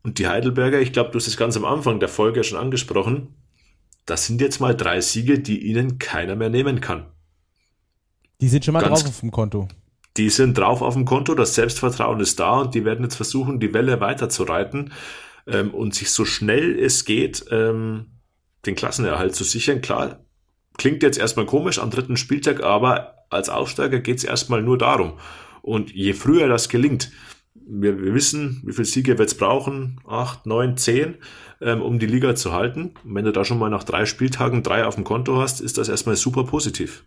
Und die Heidelberger, ich glaube, du hast es ganz am Anfang der Folge schon angesprochen, das sind jetzt mal drei Siege, die ihnen keiner mehr nehmen kann. Die sind schon mal ganz, drauf auf dem Konto. Die sind drauf auf dem Konto, das Selbstvertrauen ist da und die werden jetzt versuchen, die Welle weiterzureiten ähm, und sich so schnell es geht ähm, den Klassenerhalt zu sichern. Klar, klingt jetzt erstmal komisch am dritten Spieltag, aber als Aufsteiger geht es erstmal nur darum. Und je früher das gelingt, wir, wir wissen, wie viele Siege wir jetzt brauchen, acht, neun, zehn, ähm, um die Liga zu halten. Und wenn du da schon mal nach drei Spieltagen drei auf dem Konto hast, ist das erstmal super positiv.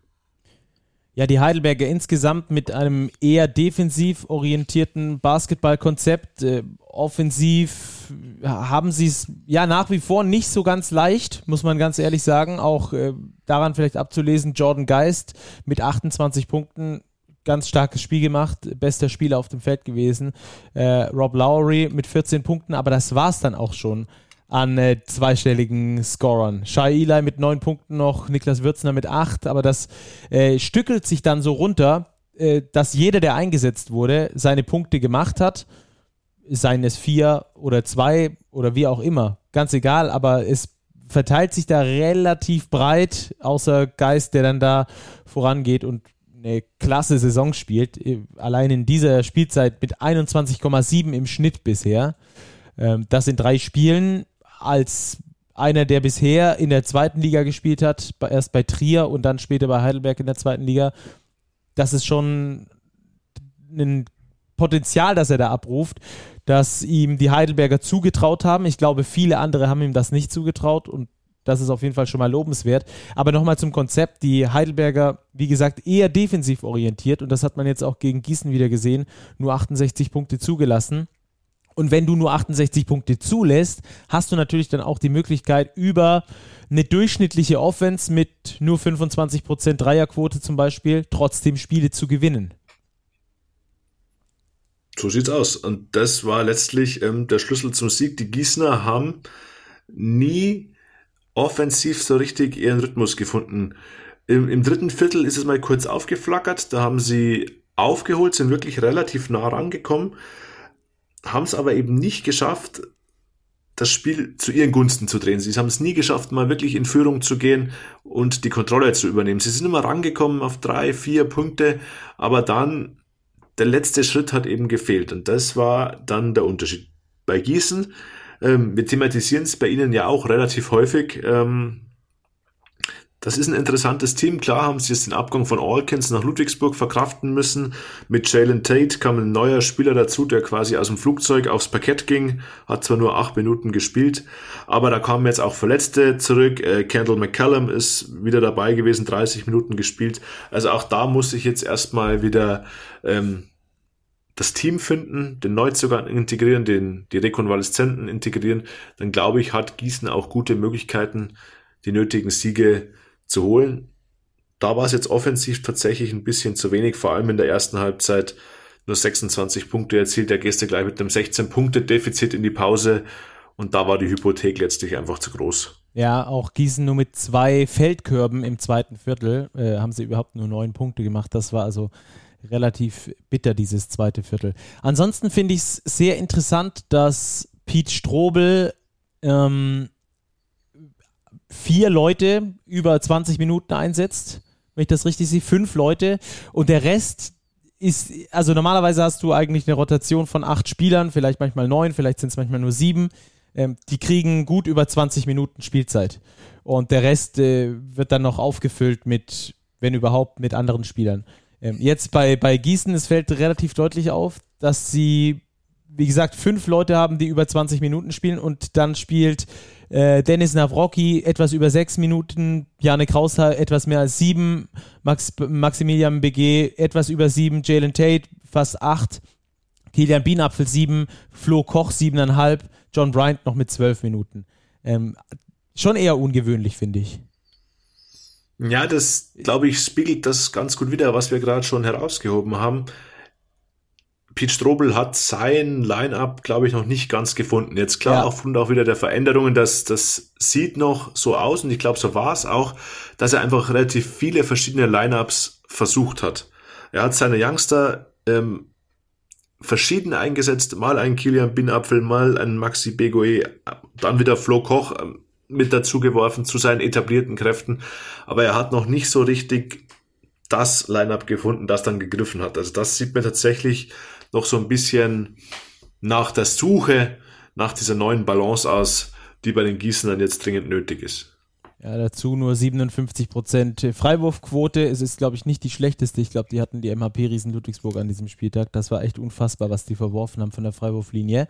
Ja, die Heidelberger insgesamt mit einem eher defensiv orientierten Basketballkonzept. Äh, offensiv haben sie es ja nach wie vor nicht so ganz leicht, muss man ganz ehrlich sagen. Auch äh, daran vielleicht abzulesen, Jordan Geist mit 28 Punkten ganz starkes Spiel gemacht, bester Spieler auf dem Feld gewesen. Äh, Rob Lowry mit 14 Punkten, aber das war es dann auch schon an äh, zweistelligen Scorern. Shai Eli mit neun Punkten noch, Niklas Würzner mit acht, aber das äh, stückelt sich dann so runter, äh, dass jeder, der eingesetzt wurde, seine Punkte gemacht hat, seien es vier oder zwei oder wie auch immer, ganz egal, aber es verteilt sich da relativ breit, außer Geist, der dann da vorangeht und eine klasse Saison spielt, allein in dieser Spielzeit mit 21,7 im Schnitt bisher. Ähm, das in drei Spielen als einer, der bisher in der zweiten Liga gespielt hat, erst bei Trier und dann später bei Heidelberg in der zweiten Liga, das ist schon ein Potenzial, das er da abruft, dass ihm die Heidelberger zugetraut haben. Ich glaube, viele andere haben ihm das nicht zugetraut und das ist auf jeden Fall schon mal lobenswert. Aber nochmal zum Konzept. Die Heidelberger, wie gesagt, eher defensiv orientiert und das hat man jetzt auch gegen Gießen wieder gesehen. Nur 68 Punkte zugelassen. Und wenn du nur 68 Punkte zulässt, hast du natürlich dann auch die Möglichkeit, über eine durchschnittliche Offense mit nur 25% Dreierquote zum Beispiel trotzdem Spiele zu gewinnen. So sieht's aus. Und das war letztlich ähm, der Schlüssel zum Sieg. Die Gießener haben nie offensiv so richtig ihren Rhythmus gefunden. Im, Im dritten Viertel ist es mal kurz aufgeflackert. Da haben sie aufgeholt, sind wirklich relativ nah rangekommen haben es aber eben nicht geschafft, das Spiel zu ihren Gunsten zu drehen. Sie haben es nie geschafft, mal wirklich in Führung zu gehen und die Kontrolle zu übernehmen. Sie sind immer rangekommen auf drei, vier Punkte, aber dann der letzte Schritt hat eben gefehlt und das war dann der Unterschied. Bei Gießen, ähm, wir thematisieren es bei Ihnen ja auch relativ häufig, ähm, das ist ein interessantes Team. Klar haben sie jetzt den Abgang von Alkins nach Ludwigsburg verkraften müssen. Mit Jalen Tate kam ein neuer Spieler dazu, der quasi aus dem Flugzeug aufs Parkett ging. Hat zwar nur acht Minuten gespielt, aber da kamen jetzt auch Verletzte zurück. Äh, Kendall McCallum ist wieder dabei gewesen, 30 Minuten gespielt. Also auch da muss ich jetzt erstmal wieder ähm, das Team finden, den Neuzugang integrieren, den, die Rekonvaleszenten integrieren. Dann glaube ich, hat Gießen auch gute Möglichkeiten, die nötigen Siege zu holen. Da war es jetzt offensiv tatsächlich ein bisschen zu wenig, vor allem in der ersten Halbzeit nur 26 Punkte erzielt. Der Gäste gleich mit einem 16-Punkte-Defizit in die Pause und da war die Hypothek letztlich einfach zu groß. Ja, auch Gießen nur mit zwei Feldkörben im zweiten Viertel äh, haben sie überhaupt nur neun Punkte gemacht. Das war also relativ bitter, dieses zweite Viertel. Ansonsten finde ich es sehr interessant, dass Pete Strobel ähm, vier Leute über 20 Minuten einsetzt, wenn ich das richtig sehe, fünf Leute und der Rest ist, also normalerweise hast du eigentlich eine Rotation von acht Spielern, vielleicht manchmal neun, vielleicht sind es manchmal nur sieben. Ähm, die kriegen gut über 20 Minuten Spielzeit. Und der Rest äh, wird dann noch aufgefüllt mit, wenn überhaupt, mit anderen Spielern. Ähm, jetzt bei, bei Gießen, es fällt relativ deutlich auf, dass sie, wie gesagt, fünf Leute haben, die über 20 Minuten spielen und dann spielt äh, Dennis Navrocki etwas über sechs Minuten, Janik Krauser etwas mehr als sieben, Max, Maximilian BG etwas über sieben, Jalen Tate fast acht, Kilian Bienapfel sieben, Flo Koch siebeneinhalb, John Bryant noch mit zwölf Minuten. Ähm, schon eher ungewöhnlich, finde ich. Ja, das, glaube ich, spiegelt das ganz gut wieder, was wir gerade schon herausgehoben haben. Pete Strobel hat sein Line-Up, glaube ich, noch nicht ganz gefunden. Jetzt klar, ja. aufgrund auch wieder der Veränderungen, das, das sieht noch so aus und ich glaube, so war es auch, dass er einfach relativ viele verschiedene Line-Ups versucht hat. Er hat seine Youngster ähm, verschieden eingesetzt, mal einen Kilian Binapfel, mal einen Maxi Begoe, dann wieder Flo Koch ähm, mit dazu geworfen zu seinen etablierten Kräften, aber er hat noch nicht so richtig das Line-Up gefunden, das dann gegriffen hat. Also das sieht mir tatsächlich noch so ein bisschen nach der Suche nach dieser neuen Balance aus, die bei den Gießenern jetzt dringend nötig ist. Ja, dazu nur 57% Freiwurfquote. Es ist, glaube ich, nicht die schlechteste. Ich glaube, die hatten die MHP-Riesen Ludwigsburg an diesem Spieltag. Das war echt unfassbar, was die verworfen haben von der Freiwurflinie.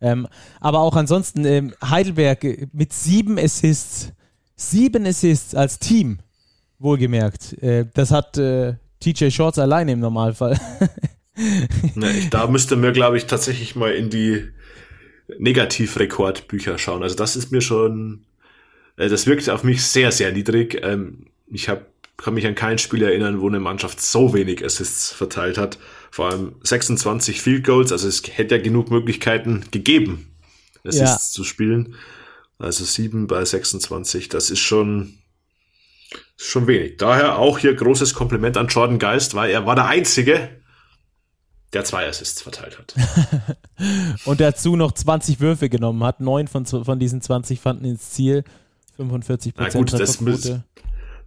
Ähm, aber auch ansonsten ähm, Heidelberg mit sieben Assists. Sieben Assists als Team, wohlgemerkt. Äh, das hat äh, TJ Shorts alleine im Normalfall. nee, da müsste mir, glaube ich, tatsächlich mal in die Negativrekordbücher schauen. Also das ist mir schon, äh, das wirkt auf mich sehr, sehr niedrig. Ähm, ich hab, kann mich an kein Spiel erinnern, wo eine Mannschaft so wenig Assists verteilt hat. Vor allem 26 Field Goals, also es hätte ja genug Möglichkeiten gegeben, Assists ja. zu spielen. Also 7 bei 26, das ist schon, schon wenig. Daher auch hier großes Kompliment an Jordan Geist, weil er war der Einzige, der zwei Assists verteilt hat. und dazu noch 20 Würfe genommen hat. Neun von, von diesen 20 fanden ins Ziel. 45 Prozent das,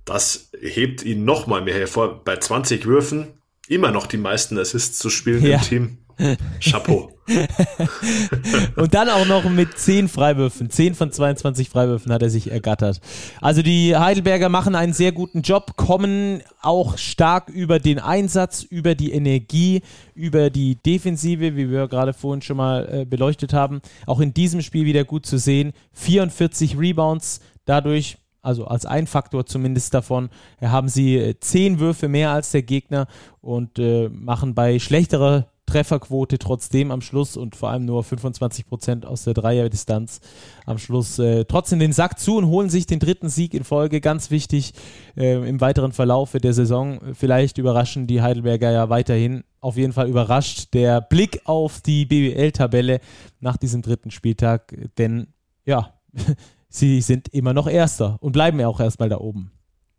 das hebt ihn noch mal mehr hervor. Bei 20 Würfen immer noch die meisten Assists zu spielen ja. im Team. Chapeau. und dann auch noch mit 10 Freiwürfen. 10 von 22 Freiwürfen hat er sich ergattert. Also die Heidelberger machen einen sehr guten Job, kommen auch stark über den Einsatz, über die Energie, über die Defensive, wie wir gerade vorhin schon mal äh, beleuchtet haben. Auch in diesem Spiel wieder gut zu sehen. 44 Rebounds, dadurch also als ein Faktor zumindest davon, haben sie äh, zehn Würfe mehr als der Gegner und äh, machen bei schlechterer Trefferquote trotzdem am Schluss und vor allem nur 25 Prozent aus der Dreierdistanz am Schluss äh, trotzdem den Sack zu und holen sich den dritten Sieg in Folge. Ganz wichtig äh, im weiteren Verlauf der Saison. Vielleicht überraschen die Heidelberger ja weiterhin. Auf jeden Fall überrascht der Blick auf die BWL-Tabelle nach diesem dritten Spieltag, denn ja, sie sind immer noch Erster und bleiben ja auch erstmal da oben.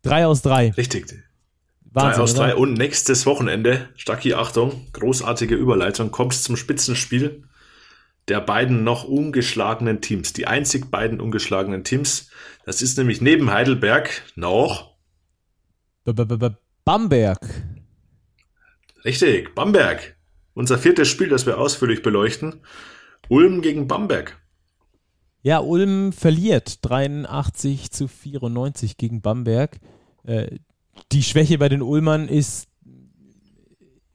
Drei aus drei. Richtig. Wahnsinn, drei aus drei. Und nächstes Wochenende, Stacki, Achtung, großartige Überleitung, kommst zum Spitzenspiel der beiden noch ungeschlagenen Teams. Die einzig beiden ungeschlagenen Teams. Das ist nämlich neben Heidelberg noch B -b -b Bamberg. Richtig, Bamberg. Unser viertes Spiel, das wir ausführlich beleuchten. Ulm gegen Bamberg. Ja, Ulm verliert 83 zu 94 gegen Bamberg. Äh, die Schwäche bei den Ulmern ist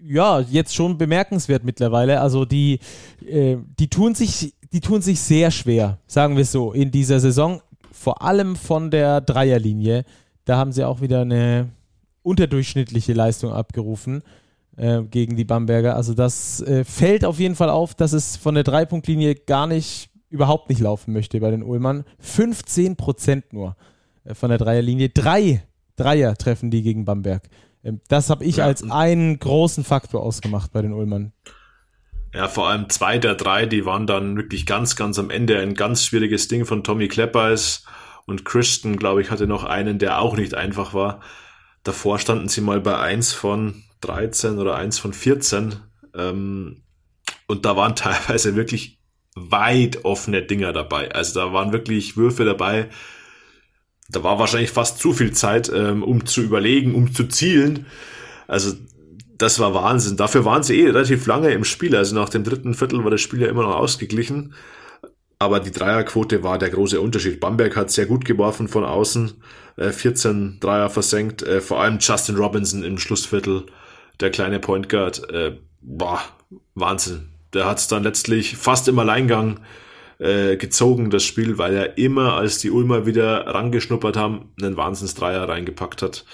ja jetzt schon bemerkenswert mittlerweile. Also die, äh, die tun sich, die tun sich sehr schwer, sagen wir es so, in dieser Saison. Vor allem von der Dreierlinie. Da haben sie auch wieder eine unterdurchschnittliche Leistung abgerufen äh, gegen die Bamberger. Also das äh, fällt auf jeden Fall auf, dass es von der Dreipunktlinie gar nicht, überhaupt nicht laufen möchte bei den Ulmern. 15 Prozent nur äh, von der Dreierlinie. Drei Dreier treffen die gegen Bamberg. Ähm, das habe ich ja. als einen großen Faktor ausgemacht bei den Ulmern. Ja, vor allem zwei der drei, die waren dann wirklich ganz, ganz am Ende ein ganz schwieriges Ding von Tommy Kleppers und Christen, glaube ich, hatte noch einen, der auch nicht einfach war. Davor standen sie mal bei eins von 13 oder eins von 14. Ähm, und da waren teilweise wirklich weit offene Dinger dabei. Also da waren wirklich Würfe dabei, da war wahrscheinlich fast zu viel Zeit, ähm, um zu überlegen, um zu zielen. Also das war Wahnsinn. Dafür waren sie eh relativ lange im Spiel. Also nach dem dritten Viertel war das Spiel ja immer noch ausgeglichen. Aber die Dreierquote war der große Unterschied. Bamberg hat sehr gut geworfen von außen, äh, 14 Dreier versenkt. Äh, vor allem Justin Robinson im Schlussviertel, der kleine Point Guard. Äh, boah, Wahnsinn. Der hat es dann letztlich fast im Alleingang äh, gezogen, das Spiel, weil er immer, als die Ulmer wieder rangeschnuppert haben, einen Wahnsinnsdreier reingepackt hat.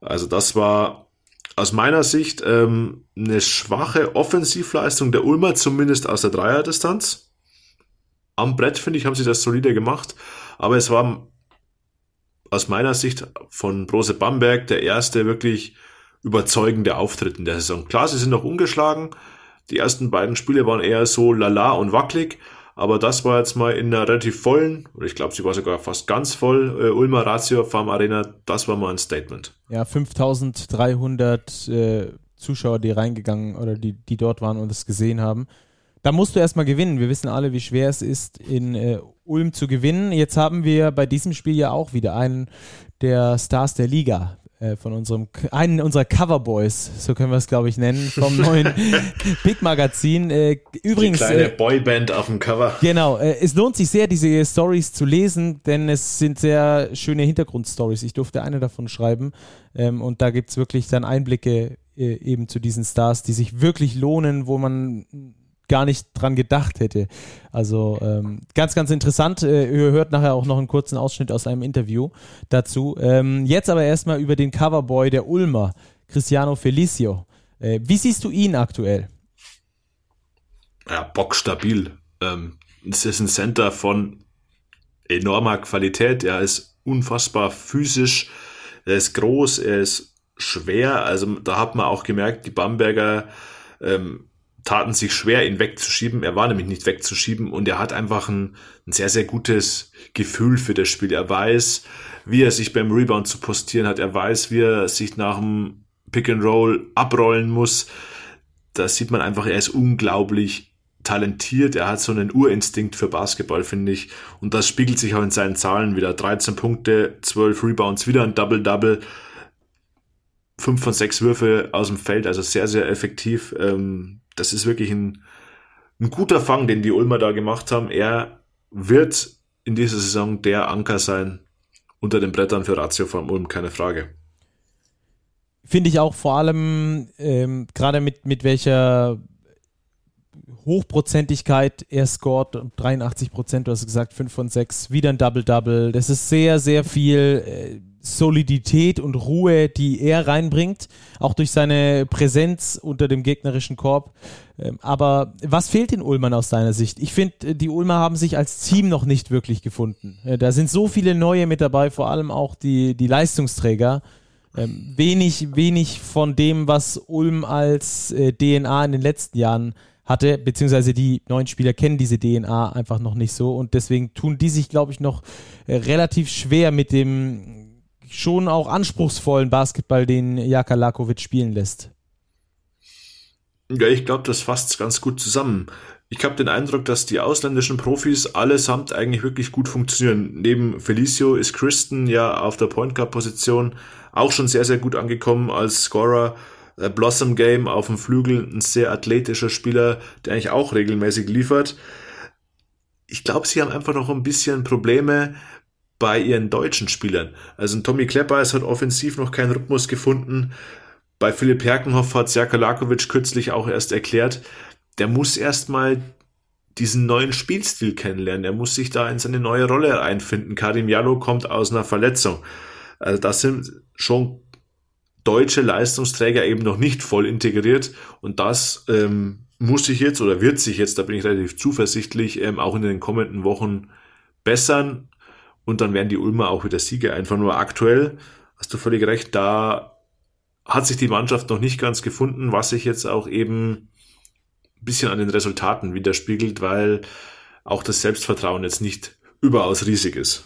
Also das war aus meiner Sicht ähm, eine schwache Offensivleistung der Ulmer, zumindest aus der Dreierdistanz. Am Brett, finde ich, haben sie das solide gemacht, aber es war aus meiner Sicht von Brose Bamberg der erste wirklich überzeugende Auftritt in der Saison. Klar, sie sind noch ungeschlagen. Die ersten beiden Spiele waren eher so lala und wackelig, aber das war jetzt mal in einer relativ vollen, oder ich glaube, sie war sogar fast ganz voll, äh, Ulmer Ratio Farm Arena. Das war mal ein Statement. Ja, 5300 äh, Zuschauer, die reingegangen oder die, die dort waren und es gesehen haben. Da musst du erstmal gewinnen. Wir wissen alle, wie schwer es ist, in äh, Ulm zu gewinnen. Jetzt haben wir bei diesem Spiel ja auch wieder einen der Stars der Liga von unserem, einen unserer Coverboys, so können wir es glaube ich nennen, vom neuen Big Magazin. Äh, übrigens. Die kleine äh, Boyband auf dem Cover. Genau, äh, es lohnt sich sehr, diese Stories zu lesen, denn es sind sehr schöne Hintergrundstories. Ich durfte eine davon schreiben ähm, und da gibt es wirklich dann Einblicke äh, eben zu diesen Stars, die sich wirklich lohnen, wo man gar nicht dran gedacht hätte. Also ähm, ganz, ganz interessant. Äh, ihr hört nachher auch noch einen kurzen Ausschnitt aus einem Interview dazu. Ähm, jetzt aber erstmal über den Coverboy der Ulmer Cristiano Felicio. Äh, wie siehst du ihn aktuell? Ja, bockstabil. Ähm, es ist ein Center von enormer Qualität. Er ist unfassbar physisch. Er ist groß, er ist schwer. Also da hat man auch gemerkt, die Bamberger ähm, taten sich schwer, ihn wegzuschieben. Er war nämlich nicht wegzuschieben und er hat einfach ein, ein sehr, sehr gutes Gefühl für das Spiel. Er weiß, wie er sich beim Rebound zu postieren hat. Er weiß, wie er sich nach dem Pick and Roll abrollen muss. Da sieht man einfach, er ist unglaublich talentiert. Er hat so einen Urinstinkt für Basketball, finde ich. Und das spiegelt sich auch in seinen Zahlen wieder. 13 Punkte, 12 Rebounds, wieder ein Double-Double. 5 von 6 Würfe aus dem Feld, also sehr, sehr effektiv. Ähm, das ist wirklich ein, ein guter Fang, den die Ulmer da gemacht haben. Er wird in dieser Saison der Anker sein unter den Brettern für Ratio vom Ulm, keine Frage. Finde ich auch vor allem, ähm, gerade mit, mit welcher Hochprozentigkeit er scored, 83 Prozent, du hast gesagt, 5 von 6, wieder ein Double-Double. Das ist sehr, sehr viel äh, Solidität und Ruhe, die er reinbringt, auch durch seine Präsenz unter dem gegnerischen Korb. Ähm, aber was fehlt den Ulmern aus deiner Sicht? Ich finde, die Ulmer haben sich als Team noch nicht wirklich gefunden. Äh, da sind so viele neue mit dabei, vor allem auch die, die Leistungsträger. Ähm, wenig, wenig von dem, was Ulm als äh, DNA in den letzten Jahren hatte, beziehungsweise die neuen Spieler kennen diese DNA einfach noch nicht so und deswegen tun die sich, glaube ich, noch äh, relativ schwer mit dem schon auch anspruchsvollen Basketball, den Jaka Lakovic spielen lässt. Ja, ich glaube, das fasst ganz gut zusammen. Ich habe den Eindruck, dass die ausländischen Profis allesamt eigentlich wirklich gut funktionieren. Neben Felicio ist Christen ja auf der Point Guard Position auch schon sehr, sehr gut angekommen als Scorer. Äh, Blossom Game auf dem Flügel, ein sehr athletischer Spieler, der eigentlich auch regelmäßig liefert. Ich glaube, sie haben einfach noch ein bisschen Probleme bei ihren deutschen Spielern. Also ein Tommy Klepper hat offensiv noch keinen Rhythmus gefunden. Bei Philipp Herkenhoff hat Sjaka Lakovic kürzlich auch erst erklärt, der muss erstmal diesen neuen Spielstil kennenlernen. Er muss sich da in seine neue Rolle einfinden. Karim Jallo kommt aus einer Verletzung. Also das sind schon deutsche Leistungsträger eben noch nicht voll integriert und das ähm, muss sich jetzt oder wird sich jetzt, da bin ich relativ zuversichtlich, ähm, auch in den kommenden Wochen bessern und dann werden die Ulmer auch wieder Siege einfach nur aktuell. Hast du völlig recht, da hat sich die Mannschaft noch nicht ganz gefunden, was sich jetzt auch eben ein bisschen an den Resultaten widerspiegelt, weil auch das Selbstvertrauen jetzt nicht überaus riesig ist.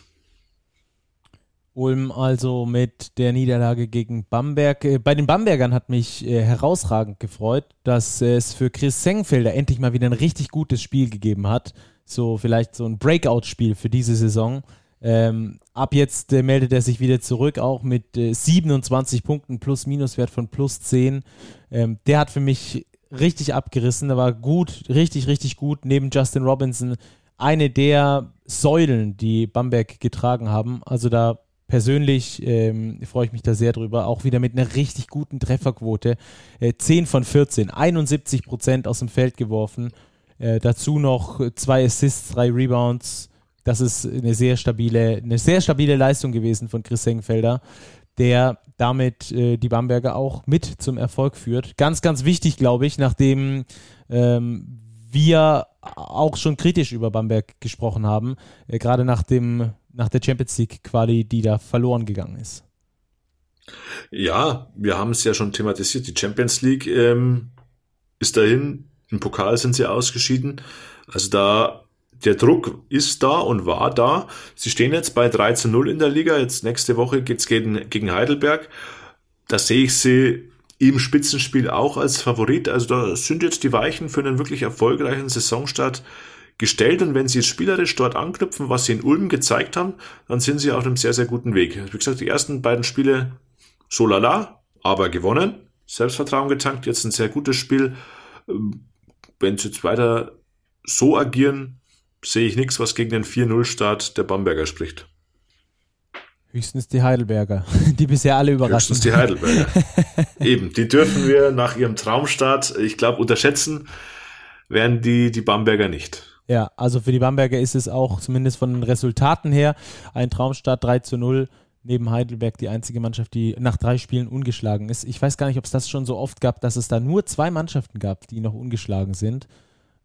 Ulm also mit der Niederlage gegen Bamberg. Äh, bei den Bambergern hat mich äh, herausragend gefreut, dass es für Chris Sengfelder endlich mal wieder ein richtig gutes Spiel gegeben hat. So vielleicht so ein Breakout-Spiel für diese Saison. Ähm, ab jetzt äh, meldet er sich wieder zurück, auch mit äh, 27 Punkten plus Minuswert von plus 10. Ähm, der hat für mich richtig abgerissen. War gut, richtig, richtig gut. Neben Justin Robinson eine der Säulen, die Bamberg getragen haben. Also da persönlich ähm, freue ich mich da sehr drüber. Auch wieder mit einer richtig guten Trefferquote. Äh, 10 von 14, 71 Prozent aus dem Feld geworfen. Äh, dazu noch zwei Assists, drei Rebounds das ist eine sehr stabile, eine sehr stabile Leistung gewesen von Chris Sengfelder, der damit äh, die Bamberger auch mit zum Erfolg führt. Ganz, ganz wichtig, glaube ich, nachdem ähm, wir auch schon kritisch über Bamberg gesprochen haben, äh, gerade nach dem nach der Champions League Quali, die da verloren gegangen ist. Ja, wir haben es ja schon thematisiert. Die Champions League ähm, ist dahin. Im Pokal sind sie ausgeschieden. Also da der Druck ist da und war da. Sie stehen jetzt bei 3 zu 0 in der Liga. Jetzt nächste Woche geht's gegen, gegen Heidelberg. Da sehe ich sie im Spitzenspiel auch als Favorit. Also da sind jetzt die Weichen für einen wirklich erfolgreichen Saisonstart gestellt. Und wenn sie spielerisch dort anknüpfen, was sie in Ulm gezeigt haben, dann sind sie auf einem sehr, sehr guten Weg. Wie gesagt, die ersten beiden Spiele so lala, aber gewonnen. Selbstvertrauen getankt, jetzt ein sehr gutes Spiel. Ähm, wenn sie jetzt weiter so agieren, sehe ich nichts, was gegen den 4-0-Start der Bamberger spricht. Höchstens die Heidelberger, die bisher alle überraschen. Höchstens die Heidelberger. Eben, die dürfen wir nach ihrem Traumstart, ich glaube, unterschätzen werden die, die Bamberger nicht. Ja, also für die Bamberger ist es auch zumindest von den Resultaten her ein Traumstart 3 zu 0 neben Heidelberg die einzige Mannschaft, die nach drei Spielen ungeschlagen ist. Ich weiß gar nicht, ob es das schon so oft gab, dass es da nur zwei Mannschaften gab, die noch ungeschlagen sind.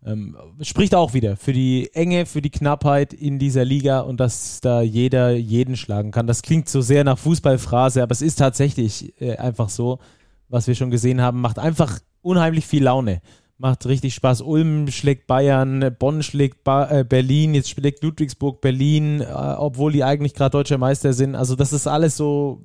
Ähm, spricht auch wieder für die Enge, für die Knappheit in dieser Liga und dass da jeder jeden schlagen kann. Das klingt so sehr nach Fußballphrase, aber es ist tatsächlich äh, einfach so, was wir schon gesehen haben, macht einfach unheimlich viel Laune. Macht richtig Spaß. Ulm schlägt Bayern, Bonn schlägt ba äh, Berlin, jetzt schlägt Ludwigsburg Berlin, äh, obwohl die eigentlich gerade deutscher Meister sind. Also das ist alles so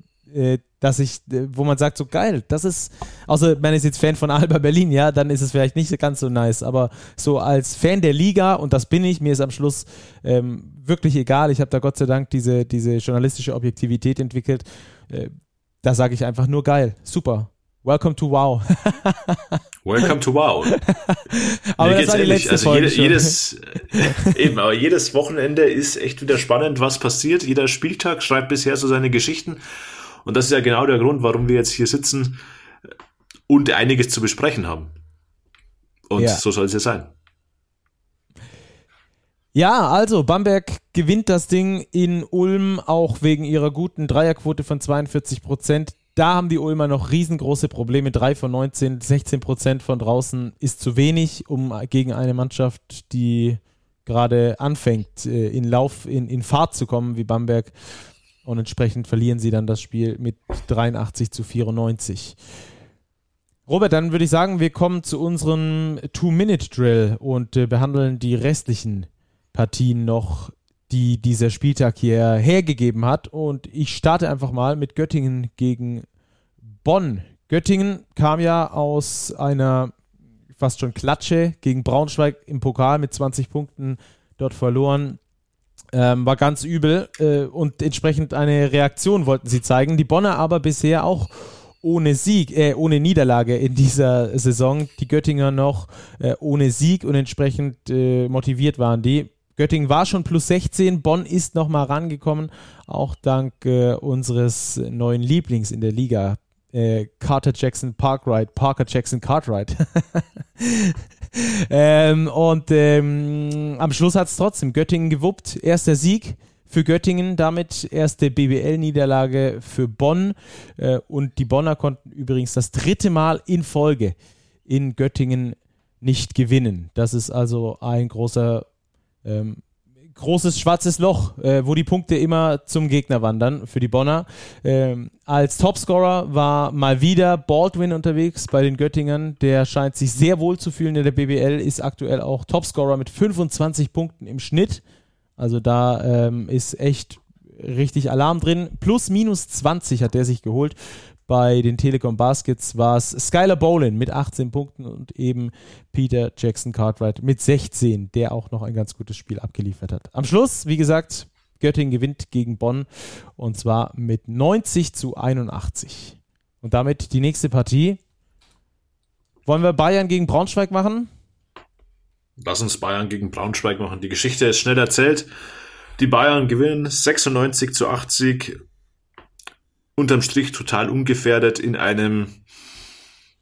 dass ich, äh, wo man sagt, so geil, das ist, außer man ist jetzt Fan von Alba Berlin, ja, dann ist es vielleicht nicht ganz so nice, aber so als Fan der Liga, und das bin ich, mir ist am Schluss ähm, wirklich egal, ich habe da Gott sei Dank diese, diese journalistische Objektivität entwickelt, äh, da sage ich einfach nur geil, super. Welcome to Wow. Welcome to Wow. aber Mir das war die letzte also Folge jede, jedes, eben, aber jedes Wochenende ist echt wieder spannend, was passiert. Jeder Spieltag schreibt bisher so seine Geschichten. Und das ist ja genau der Grund, warum wir jetzt hier sitzen und einiges zu besprechen haben. Und ja. so soll es ja sein. Ja, also Bamberg gewinnt das Ding in Ulm auch wegen ihrer guten Dreierquote von 42 Prozent. Da haben die Ulmer noch riesengroße Probleme. Drei von 19, 16 Prozent von draußen ist zu wenig, um gegen eine Mannschaft, die gerade anfängt, äh, in Lauf, in, in Fahrt zu kommen, wie Bamberg, und entsprechend verlieren sie dann das Spiel mit 83 zu 94. Robert, dann würde ich sagen, wir kommen zu unserem Two-Minute-Drill und äh, behandeln die restlichen Partien noch, die dieser Spieltag hier hergegeben hat. Und ich starte einfach mal mit Göttingen gegen Bonn. Göttingen kam ja aus einer fast schon Klatsche gegen Braunschweig im Pokal mit 20 Punkten dort verloren. Ähm, war ganz übel äh, und entsprechend eine Reaktion wollten sie zeigen. Die Bonner aber bisher auch ohne Sieg, äh, ohne Niederlage in dieser Saison. Die Göttinger noch äh, ohne Sieg und entsprechend äh, motiviert waren die. Göttingen war schon plus 16, Bonn ist nochmal rangekommen, auch dank äh, unseres neuen Lieblings in der Liga, äh, Carter Jackson Parkwright, Parker Jackson Cartwright. ähm, und ähm, am Schluss hat es trotzdem Göttingen gewuppt. Erster Sieg für Göttingen, damit erste BBL-Niederlage für Bonn. Äh, und die Bonner konnten übrigens das dritte Mal in Folge in Göttingen nicht gewinnen. Das ist also ein großer ähm, großes schwarzes Loch, äh, wo die Punkte immer zum Gegner wandern für die Bonner. Ähm, als Topscorer war mal wieder Baldwin unterwegs bei den Göttingern. Der scheint sich sehr wohl zu fühlen in der BBL, ist aktuell auch Topscorer mit 25 Punkten im Schnitt. Also da ähm, ist echt richtig Alarm drin. Plus minus 20 hat der sich geholt. Bei den Telekom Baskets war es Skylar Bolin mit 18 Punkten und eben Peter Jackson Cartwright mit 16, der auch noch ein ganz gutes Spiel abgeliefert hat. Am Schluss, wie gesagt, Göttingen gewinnt gegen Bonn und zwar mit 90 zu 81. Und damit die nächste Partie. Wollen wir Bayern gegen Braunschweig machen? Lass uns Bayern gegen Braunschweig machen. Die Geschichte ist schnell erzählt. Die Bayern gewinnen 96 zu 80 unterm Strich total ungefährdet in einem,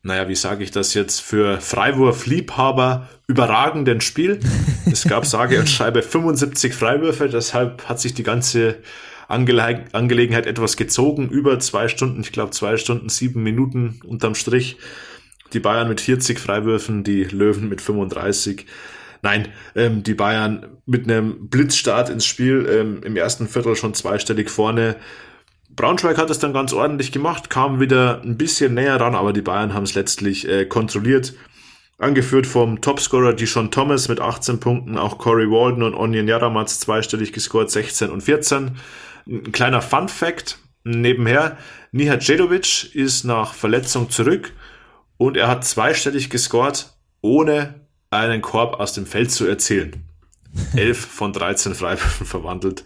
naja, wie sage ich das jetzt, für Freiwurf-Liebhaber überragenden Spiel. Es gab sage und schreibe 75 Freiwürfe, deshalb hat sich die ganze Angele Angelegenheit etwas gezogen, über zwei Stunden, ich glaube zwei Stunden, sieben Minuten unterm Strich. Die Bayern mit 40 Freiwürfen, die Löwen mit 35. Nein, ähm, die Bayern mit einem Blitzstart ins Spiel, ähm, im ersten Viertel schon zweistellig vorne, Braunschweig hat es dann ganz ordentlich gemacht, kam wieder ein bisschen näher ran, aber die Bayern haben es letztlich äh, kontrolliert. Angeführt vom Topscorer Dishon Thomas mit 18 Punkten, auch Corey Walden und Onion Jaramatz zweistellig gescored, 16 und 14. Ein kleiner Fun Fact nebenher, Nihat Jedovic ist nach Verletzung zurück und er hat zweistellig gescored, ohne einen Korb aus dem Feld zu erzielen. 11 von 13 Freiwürfen verwandelt.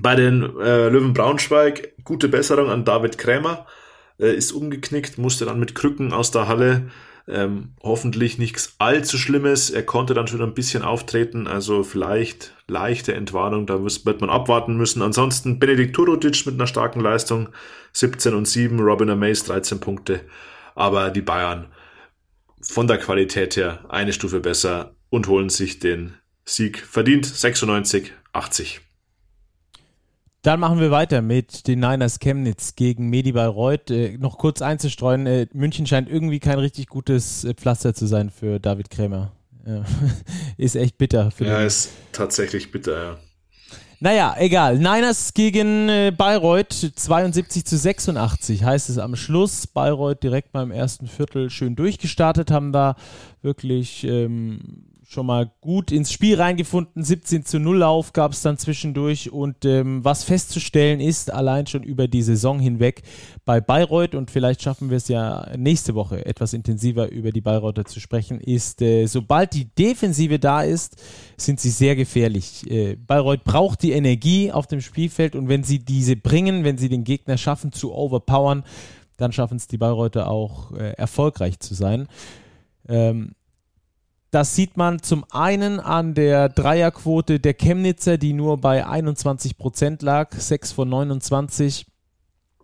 Bei den äh, Löwen Braunschweig gute Besserung an David Krämer. Äh, ist umgeknickt, musste dann mit Krücken aus der Halle. Ähm, hoffentlich nichts allzu Schlimmes. Er konnte dann schon ein bisschen auftreten, also vielleicht leichte Entwarnung, da wird man abwarten müssen. Ansonsten Benedikt Turudic mit einer starken Leistung, 17 und 7, Robin Amaze 13 Punkte. Aber die Bayern von der Qualität her eine Stufe besser und holen sich den Sieg verdient, 96, 80. Dann machen wir weiter mit den Niners Chemnitz gegen Medi Bayreuth. Äh, noch kurz einzustreuen, äh, München scheint irgendwie kein richtig gutes äh, Pflaster zu sein für David Krämer. Ja. ist echt bitter. ja, den. ist tatsächlich bitter, ja. Naja, egal. Niners gegen äh, Bayreuth 72 zu 86 heißt es am Schluss. Bayreuth direkt beim ersten Viertel schön durchgestartet, haben da wirklich ähm, schon mal gut ins Spiel reingefunden. 17 zu 0 Lauf gab es dann zwischendurch. Und ähm, was festzustellen ist, allein schon über die Saison hinweg bei Bayreuth, und vielleicht schaffen wir es ja nächste Woche etwas intensiver über die Bayreuther zu sprechen, ist, äh, sobald die Defensive da ist, sind sie sehr gefährlich. Äh, Bayreuth braucht die Energie auf dem Spielfeld und wenn sie diese bringen, wenn sie den Gegner schaffen zu overpowern, dann schaffen es die Bayreuther auch äh, erfolgreich zu sein. Ähm, das sieht man zum einen an der Dreierquote der Chemnitzer, die nur bei 21 Prozent lag, 6 von 29.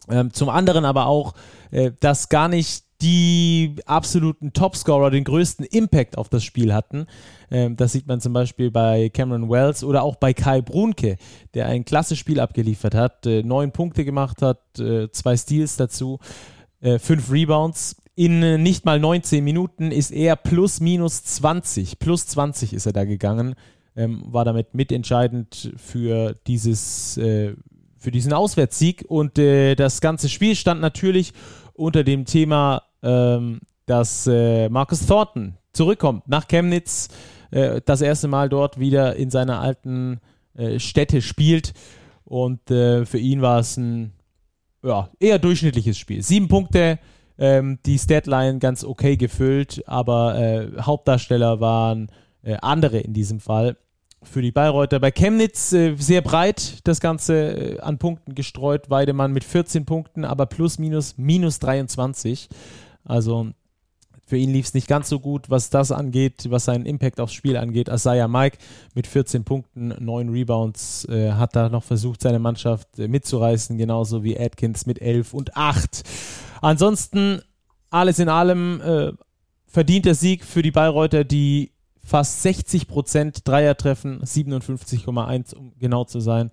Ähm, zum anderen aber auch, äh, dass gar nicht die absoluten Topscorer den größten Impact auf das Spiel hatten. Ähm, das sieht man zum Beispiel bei Cameron Wells oder auch bei Kai Brunke, der ein klasse Spiel abgeliefert hat, äh, neun Punkte gemacht hat, äh, zwei Steals dazu, äh, fünf Rebounds in äh, nicht mal 19 Minuten ist er plus minus 20. Plus 20 ist er da gegangen. Ähm, war damit mitentscheidend für dieses, äh, für diesen Auswärtssieg. Und äh, das ganze Spiel stand natürlich unter dem Thema, ähm, dass äh, Marcus Thornton zurückkommt nach Chemnitz, äh, das erste Mal dort wieder in seiner alten äh, Stätte spielt. Und für ihn war es ein ja, eher durchschnittliches Spiel. Sieben Punkte, ähm, die Statline ganz okay gefüllt, aber äh, Hauptdarsteller waren äh, andere in diesem Fall für die Bayreuther. Bei Chemnitz äh, sehr breit das Ganze äh, an Punkten gestreut. Weidemann mit 14 Punkten, aber plus minus minus 23. Also für ihn lief es nicht ganz so gut, was das angeht, was seinen Impact aufs Spiel angeht. Asaya Mike mit 14 Punkten, 9 Rebounds, äh, hat da noch versucht, seine Mannschaft äh, mitzureißen, genauso wie Atkins mit 11 und 8. Ansonsten, alles in allem, äh, verdient der Sieg für die Bayreuther, die fast 60 Prozent Dreier treffen, 57,1 um genau zu sein.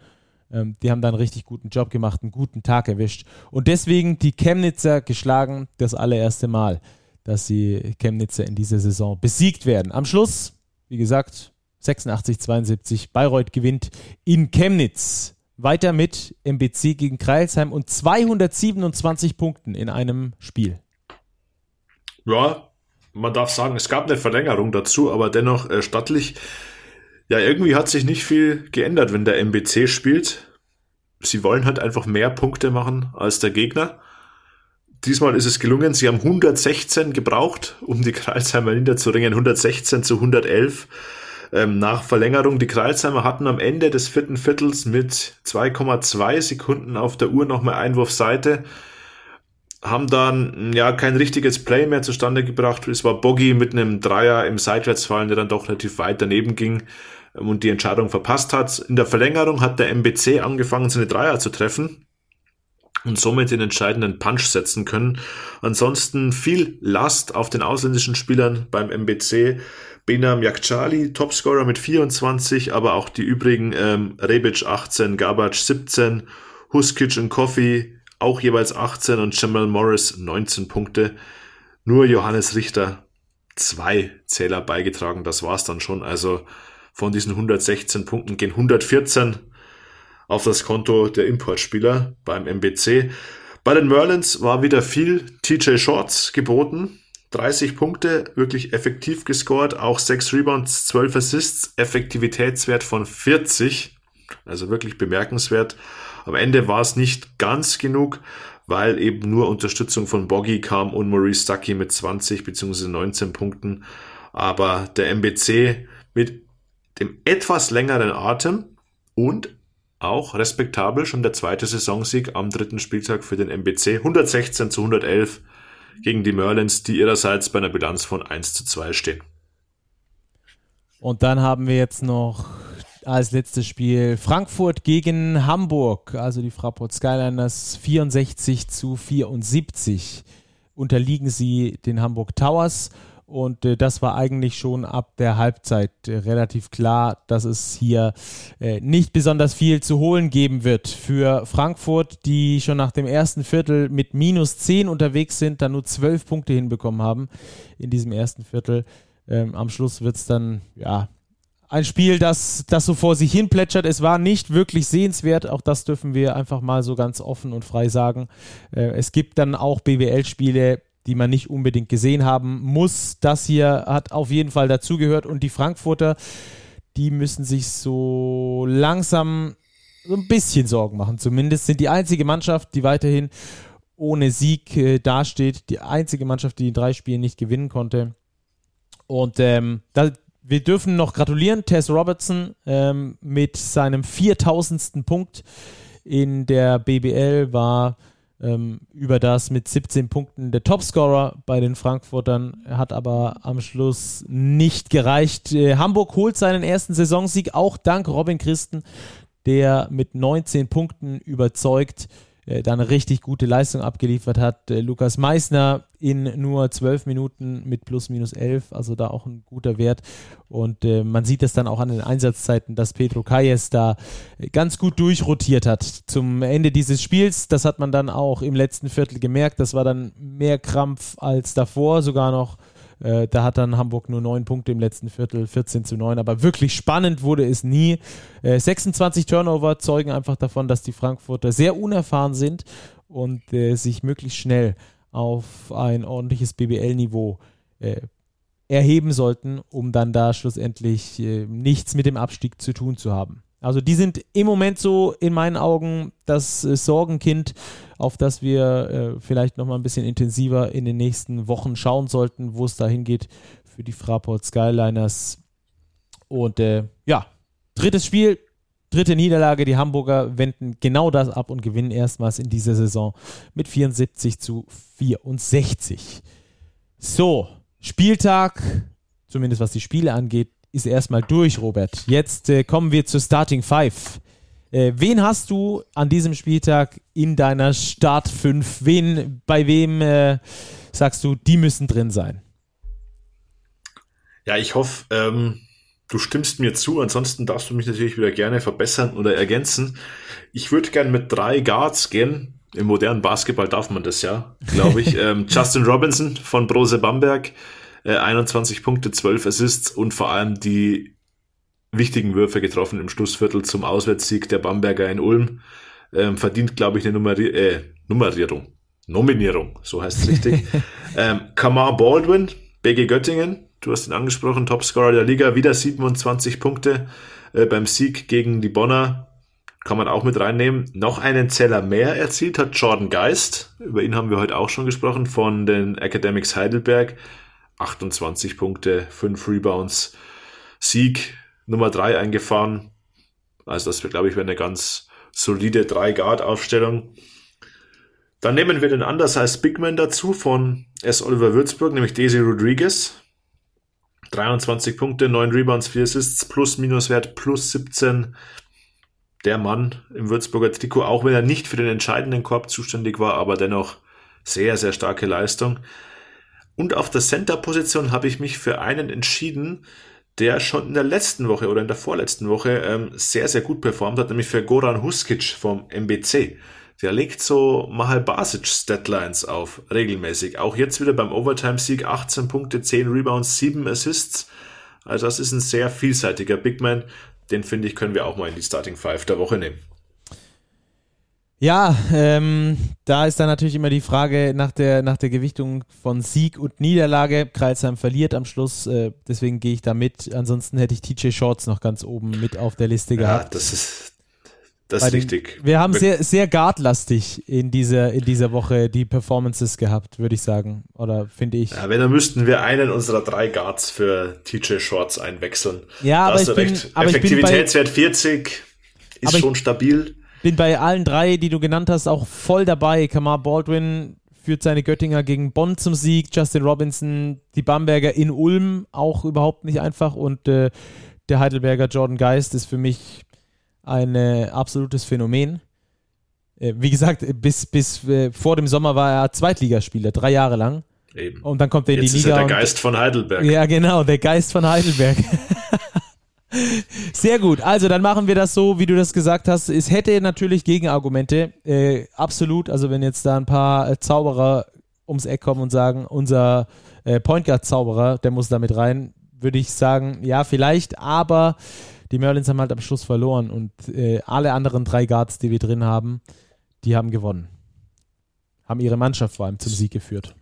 Ähm, die haben da einen richtig guten Job gemacht, einen guten Tag erwischt. Und deswegen die Chemnitzer geschlagen, das allererste Mal dass die Chemnitzer in dieser Saison besiegt werden. Am Schluss, wie gesagt, 86-72, Bayreuth gewinnt in Chemnitz. Weiter mit MBC gegen Kreilsheim und 227 Punkten in einem Spiel. Ja, man darf sagen, es gab eine Verlängerung dazu, aber dennoch äh, stattlich. Ja, irgendwie hat sich nicht viel geändert, wenn der MBC spielt. Sie wollen halt einfach mehr Punkte machen als der Gegner. Diesmal ist es gelungen. Sie haben 116 gebraucht, um die Kreilsheimer niederzuringen. 116 zu 111 ähm, nach Verlängerung. Die Kreilsheimer hatten am Ende des vierten Viertels mit 2,2 Sekunden auf der Uhr nochmal Einwurfseite. Haben dann ja kein richtiges Play mehr zustande gebracht. Es war Boggy mit einem Dreier im Seitwärtsfallen, der dann doch relativ weit daneben ging ähm, und die Entscheidung verpasst hat. In der Verlängerung hat der MBC angefangen, seine Dreier zu treffen und somit den entscheidenden Punch setzen können. Ansonsten viel Last auf den ausländischen Spielern beim MBC. Benam Yakchali, Topscorer mit 24, aber auch die übrigen ähm, Rebic 18, Gabac 17, Huskic und Coffee auch jeweils 18 und Jamal Morris 19 Punkte. Nur Johannes Richter zwei Zähler beigetragen, das war's dann schon. Also von diesen 116 Punkten gehen 114 auf das Konto der Importspieler beim MBC. Bei den Merlins war wieder viel TJ Shorts geboten. 30 Punkte, wirklich effektiv gescored, auch 6 Rebounds, 12 Assists, Effektivitätswert von 40, also wirklich bemerkenswert. Am Ende war es nicht ganz genug, weil eben nur Unterstützung von Boggy kam und Maurice Stuckey mit 20 bzw. 19 Punkten. Aber der MBC mit dem etwas längeren Atem und auch respektabel, schon der zweite Saisonsieg am dritten Spieltag für den MBC. 116 zu 111 gegen die Merlins, die ihrerseits bei einer Bilanz von 1 zu 2 stehen. Und dann haben wir jetzt noch als letztes Spiel Frankfurt gegen Hamburg, also die Fraport Skyliners 64 zu 74 unterliegen sie den Hamburg Towers Und äh, das war eigentlich schon ab der Halbzeit äh, relativ klar, dass es hier äh, nicht besonders viel zu holen geben wird für Frankfurt, die schon nach dem ersten Viertel mit minus 10 unterwegs sind, dann nur 12 Punkte hinbekommen haben in diesem ersten Viertel. Ähm, am Schluss wird es dann, ja, ein Spiel, das, das so vor sich hin plätschert. Es war nicht wirklich sehenswert. Auch das dürfen wir einfach mal so ganz offen und frei sagen. Äh, es gibt dann auch BWL-Spiele, die man nicht unbedingt gesehen haben muss. Das hier hat auf jeden Fall dazugehört und die Frankfurter, die müssen sich so langsam so ein bisschen Sorgen machen. Zumindest sind die einzige Mannschaft, die weiterhin ohne Sieg äh, dasteht, die einzige Mannschaft, die in drei Spielen nicht gewinnen konnte. Und ähm, da, wir dürfen noch gratulieren, Tess Robertson ähm, mit seinem 4000. Punkt in der BBL war ähm, über das mit 17 Punkten der Topscorer bei den Frankfurtern, hat aber am Schluss nicht gereicht. Äh, Hamburg holt seinen ersten Saisonsieg, auch dank Robin Christen, der mit 19 Punkten überzeugt äh, da eine richtig gute Leistung abgeliefert hat. Äh, Lukas Meissner in nur zwölf Minuten mit plus minus elf, also da auch ein guter Wert. Und äh, man sieht es dann auch an den Einsatzzeiten, dass Pedro Calles da ganz gut durchrotiert hat zum Ende dieses Spiels. Das hat man dann auch im letzten Viertel gemerkt. Das war dann mehr Krampf als davor, sogar noch äh, da hat dann Hamburg nur neun Punkte im letzten Viertel, 14 zu 9. Aber wirklich spannend wurde es nie. Äh, 26 Turnover zeugen einfach davon, dass die Frankfurter sehr unerfahren sind und äh, sich möglichst schnell auf ein ordentliches BBL-Niveau äh, erheben sollten, um dann da schlussendlich äh, nichts mit dem Abstieg zu tun zu haben. Also die sind im Moment so in meinen Augen das äh, Sorgenkind, auf das wir äh, vielleicht noch mal ein bisschen intensiver in den nächsten Wochen schauen sollten, wo es da hingeht für die Fraport Skyliners. Und äh, ja, drittes Spiel, dritte Niederlage. Die Hamburger wenden genau das ab und gewinnen erstmals in dieser Saison mit 74 zu 64. So, Spieltag, zumindest was die Spiele angeht, ist erstmal durch, Robert. Jetzt äh, kommen wir zur Starting Five. Äh, wen hast du an diesem Spieltag in deiner Start 5? Wen, bei wem äh, sagst du, die müssen drin sein? Ja, ich hoffe, ähm, du stimmst mir zu. Ansonsten darfst du mich natürlich wieder gerne verbessern oder ergänzen. Ich würde gern mit drei Guards gehen. Im modernen Basketball darf man das ja, glaube ich. ähm, Justin Robinson von Brose Bamberg 21 äh, Punkte, 12 Assists und vor allem die wichtigen Würfe getroffen im Schlussviertel zum Auswärtssieg der Bamberger in Ulm. Ähm, verdient, glaube ich, eine Nummeri äh, Nummerierung. Nominierung, so heißt es richtig. ähm, Kamar Baldwin, BG Göttingen, du hast ihn angesprochen, Topscorer der Liga, wieder 27 Punkte äh, beim Sieg gegen die Bonner. Kann man auch mit reinnehmen. Noch einen Zeller mehr erzielt hat Jordan Geist. Über ihn haben wir heute auch schon gesprochen von den Academics Heidelberg. 28 Punkte, 5 Rebounds, Sieg Nummer 3 eingefahren. Also das, glaube ich, wäre eine ganz solide 3-Guard-Aufstellung. Dann nehmen wir den Undersize Bigman dazu von S. Oliver Würzburg, nämlich Daisy Rodriguez. 23 Punkte, 9 Rebounds, 4 Assists, plus Minuswert plus 17. Der Mann im Würzburger Trikot, auch wenn er nicht für den entscheidenden Korb zuständig war, aber dennoch sehr, sehr starke Leistung. Und auf der Center-Position habe ich mich für einen entschieden, der schon in der letzten Woche oder in der vorletzten Woche ähm, sehr, sehr gut performt hat, nämlich für Goran Huskic vom MBC. Der legt so Mahal Basic Statlines auf, regelmäßig. Auch jetzt wieder beim Overtime-Sieg 18 Punkte, 10 Rebounds, 7 Assists. Also das ist ein sehr vielseitiger Big Man. Den finde ich, können wir auch mal in die Starting Five der Woche nehmen. Ja, ähm, da ist dann natürlich immer die Frage nach der, nach der Gewichtung von Sieg und Niederlage. Kreilsheim verliert am Schluss, äh, deswegen gehe ich da mit. Ansonsten hätte ich TJ Shorts noch ganz oben mit auf der Liste gehabt. Ja, das ist, das ist richtig. wir haben sehr, sehr guardlastig in dieser, in dieser Woche die Performances gehabt, würde ich sagen. Oder finde ich. Ja, wenn, dann müssten wir einen unserer drei Guards für TJ Shorts einwechseln. Ja, da aber, ich bin, aber Effektivitätswert 40 ist schon stabil bin bei allen drei, die du genannt hast, auch voll dabei. Kamar Baldwin führt seine Göttinger gegen Bonn zum Sieg. Justin Robinson, die Bamberger in Ulm, auch überhaupt nicht einfach. Und äh, der Heidelberger Jordan Geist ist für mich ein äh, absolutes Phänomen. Äh, wie gesagt, bis, bis äh, vor dem Sommer war er Zweitligaspieler, drei Jahre lang. Eben. Und dann kommt er in Jetzt die Liga. Ist er der Geist von Heidelberg. Ja, genau, der Geist von Heidelberg. Sehr gut. Also dann machen wir das so, wie du das gesagt hast. Es hätte natürlich Gegenargumente. Äh, absolut. Also wenn jetzt da ein paar äh, Zauberer ums Eck kommen und sagen, unser äh, Point Guard Zauberer, der muss damit rein, würde ich sagen, ja, vielleicht, aber die Merlins haben halt am Schluss verloren und äh, alle anderen drei Guards, die wir drin haben, die haben gewonnen. Haben ihre Mannschaft vor allem zum Sieg geführt.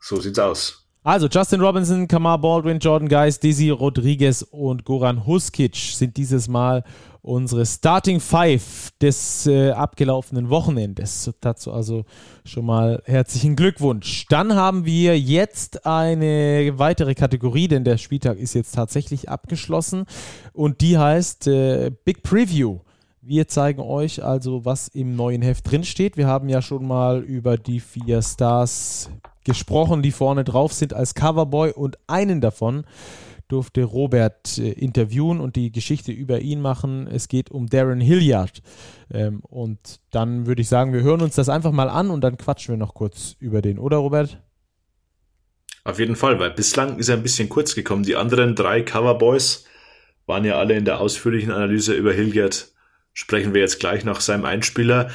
So sieht's aus. Also Justin Robinson, Kamar Baldwin, Jordan Geis, Dizzy Rodriguez und Goran Huskic sind dieses Mal unsere Starting Five des äh, abgelaufenen Wochenendes. Dazu also schon mal herzlichen Glückwunsch. Dann haben wir jetzt eine weitere Kategorie, denn der Spieltag ist jetzt tatsächlich abgeschlossen und die heißt äh, Big Preview. Wir zeigen euch also, was im neuen Heft drinsteht. Wir haben ja schon mal über die vier Stars gesprochen, die vorne drauf sind als Coverboy und einen davon durfte Robert äh, interviewen und die Geschichte über ihn machen. Es geht um Darren Hilliard. Ähm, und dann würde ich sagen, wir hören uns das einfach mal an und dann quatschen wir noch kurz über den, oder Robert? Auf jeden Fall, weil bislang ist er ein bisschen kurz gekommen. Die anderen drei Coverboys waren ja alle in der ausführlichen Analyse über Hilliard. Sprechen wir jetzt gleich nach seinem Einspieler.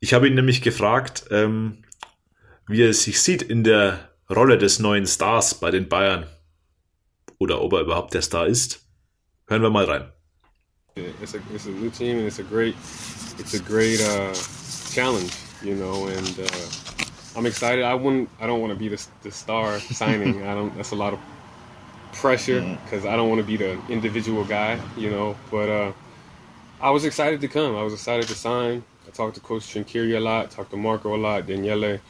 Ich habe ihn nämlich gefragt, ähm, wie er sich sieht in der Rolle des neuen Stars bei den Bayern oder ob er überhaupt der Star ist. Hören wir mal rein. It's a, it's a new team and it's a great, it's a great uh, challenge, you know, and uh, I'm excited. I wouldn't, I don't want to be the, the star signing. I don't. That's a lot of pressure because. I don't want to be the individual guy, you know. But uh, I was excited to come. I was excited to sign. I talked to Coach Trinkiri a lot, talked to Marco a lot, Daniele,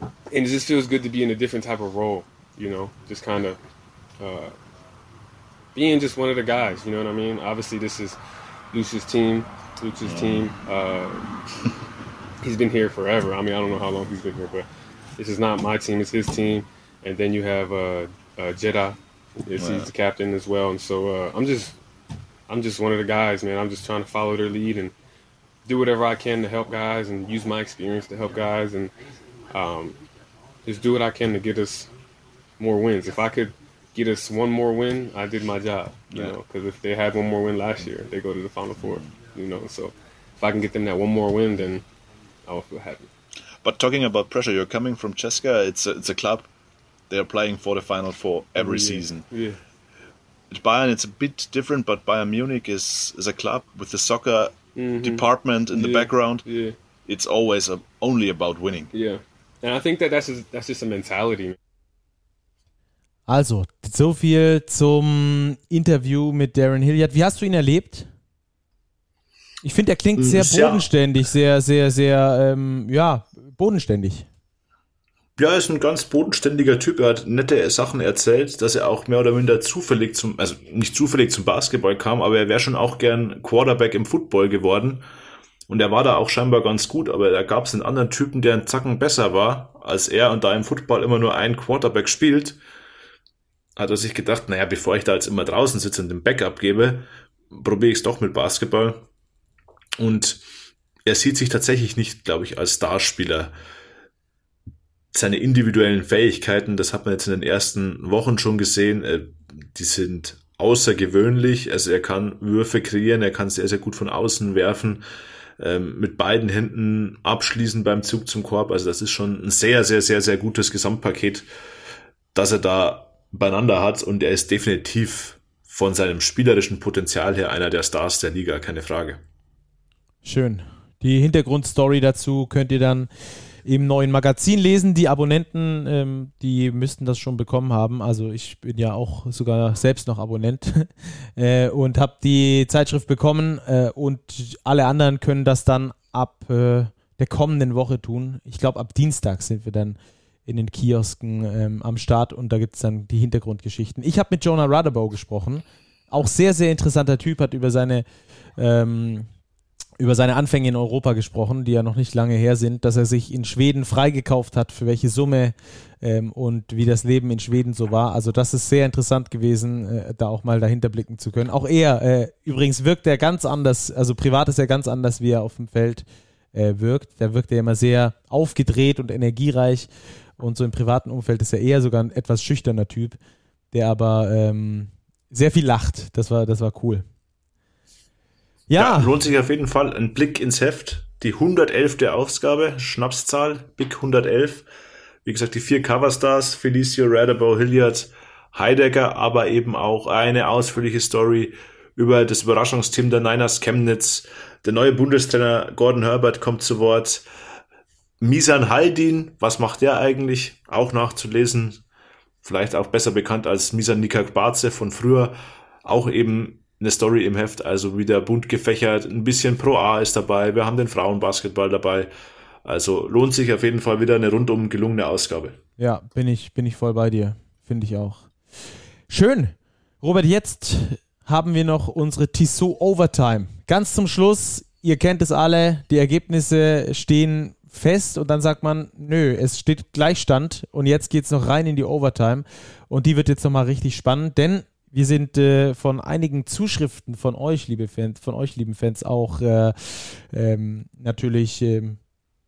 and it just feels good to be in a different type of role, you know, just kind of uh, being just one of the guys. You know what I mean? Obviously, this is Lucius' team. Lucius' team. Uh, he's been here forever. I mean, I don't know how long he's been here, but this is not my team. It's his team. And then you have uh, uh, Jeddah. Wow. he's the captain as well. And so uh, I'm just, I'm just one of the guys, man. I'm just trying to follow their lead and do whatever I can to help guys and use my experience to help guys and um, just do what I can to get us more wins. If I could get us one more win, I did my job. You yeah. know, because if they had one more win last year, they go to the Final Four. You know, so if I can get them that one more win, then I will feel happy. But talking about pressure, you're coming from Cheska. It's a, it's a club. They're playing for the Final Four every yeah. season. Yeah. At Bayern, it's a bit different, but Bayern Munich is is a club with the soccer mm-hmm. department in yeah. the background. Yeah. It's always a, only about winning. Yeah, and I think that that's just, that's just a mentality. Also, so viel zum Interview mit Darren Hilliard. Wie hast du ihn erlebt? Ich finde, er klingt sehr bodenständig, sehr, sehr, sehr, ähm, ja, bodenständig. Ja, er ist ein ganz bodenständiger Typ. Er hat nette Sachen erzählt, dass er auch mehr oder minder zufällig zum, also nicht zufällig zum Basketball kam, aber er wäre schon auch gern Quarterback im Football geworden. Und er war da auch scheinbar ganz gut, aber da gab es einen anderen Typen, der einen Zacken besser war als er und da im Football immer nur ein Quarterback spielt hat er sich gedacht, naja, bevor ich da jetzt immer draußen sitze und den Backup gebe, probiere ich es doch mit Basketball. Und er sieht sich tatsächlich nicht, glaube ich, als Starspieler. Seine individuellen Fähigkeiten, das hat man jetzt in den ersten Wochen schon gesehen, äh, die sind außergewöhnlich. Also er kann Würfe kreieren, er kann sehr, sehr gut von außen werfen, ähm, mit beiden Händen abschließen beim Zug zum Korb. Also das ist schon ein sehr, sehr, sehr, sehr gutes Gesamtpaket, dass er da beieinander hat und er ist definitiv von seinem spielerischen Potenzial her einer der Stars der Liga, keine Frage. Schön. Die Hintergrundstory dazu könnt ihr dann im neuen Magazin lesen. Die Abonnenten, ähm, die müssten das schon bekommen haben. Also ich bin ja auch sogar selbst noch Abonnent äh, und habe die Zeitschrift bekommen äh, und alle anderen können das dann ab äh, der kommenden Woche tun. Ich glaube, ab Dienstag sind wir dann in den Kiosken ähm, am Start und da gibt es dann die Hintergrundgeschichten. Ich habe mit Jonah Rudderbow gesprochen. Auch sehr, sehr interessanter Typ, hat über seine, ähm, über seine Anfänge in Europa gesprochen, die ja noch nicht lange her sind, dass er sich in Schweden freigekauft hat, für welche Summe ähm, und wie das Leben in Schweden so war. Also das ist sehr interessant gewesen, äh, da auch mal dahinter blicken zu können. Auch er, äh, übrigens wirkt er ganz anders, also privat ist er ganz anders, wie er auf dem Feld äh, wirkt. Da wirkt er immer sehr aufgedreht und energiereich und so im privaten Umfeld ist er eher sogar ein etwas schüchterner Typ, der aber ähm, sehr viel lacht. Das war, das war cool. Ja. ja. lohnt sich auf jeden Fall ein Blick ins Heft. Die 111. Ausgabe, Schnapszahl, Big 111. Wie gesagt, die vier Coverstars, Felicio, Radabow, Hilliard, Heidegger, aber eben auch eine ausführliche Story über das Überraschungsteam der Niners Chemnitz. Der neue Bundestrainer Gordon Herbert kommt zu Wort. Misan Haldin, was macht der eigentlich? Auch nachzulesen. Vielleicht auch besser bekannt als Misan Nikakbaze von früher. Auch eben eine Story im Heft, also wieder bunt gefächert. Ein bisschen Pro A ist dabei. Wir haben den Frauenbasketball dabei. Also lohnt sich auf jeden Fall wieder eine rundum gelungene Ausgabe. Ja, bin ich, bin ich voll bei dir. Finde ich auch. Schön. Robert, jetzt haben wir noch unsere Tissot Overtime. Ganz zum Schluss, ihr kennt es alle, die Ergebnisse stehen fest und dann sagt man, nö, es steht Gleichstand und jetzt geht es noch rein in die Overtime und die wird jetzt nochmal richtig spannend, denn wir sind äh, von einigen Zuschriften von euch, liebe Fans, von euch, lieben Fans, auch äh, ähm, natürlich ähm,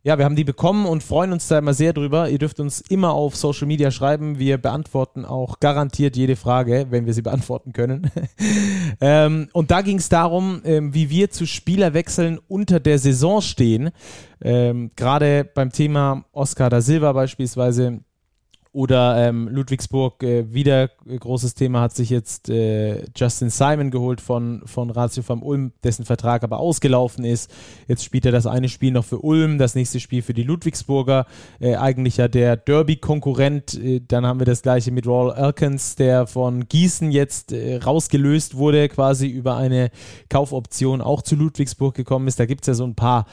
ja, wir haben die bekommen und freuen uns da immer sehr drüber. Ihr dürft uns immer auf Social Media schreiben. Wir beantworten auch garantiert jede Frage, wenn wir sie beantworten können. ähm, und da ging es darum, ähm, wie wir zu Spielerwechseln unter der Saison stehen. Ähm, Gerade beim Thema Oscar da Silva beispielsweise oder ähm, Ludwigsburg, äh, wieder äh, großes Thema, hat sich jetzt äh, Justin Simon geholt von, von Ratio vom Ulm, dessen Vertrag aber ausgelaufen ist. Jetzt spielt er das eine Spiel noch für Ulm, das nächste Spiel für die Ludwigsburger. Äh, eigentlich ja der Derby-Konkurrent. Äh, dann haben wir das gleiche mit Royal Elkins, der von Gießen jetzt äh, rausgelöst wurde, quasi über eine Kaufoption auch zu Ludwigsburg gekommen ist. Da gibt es ja so ein paar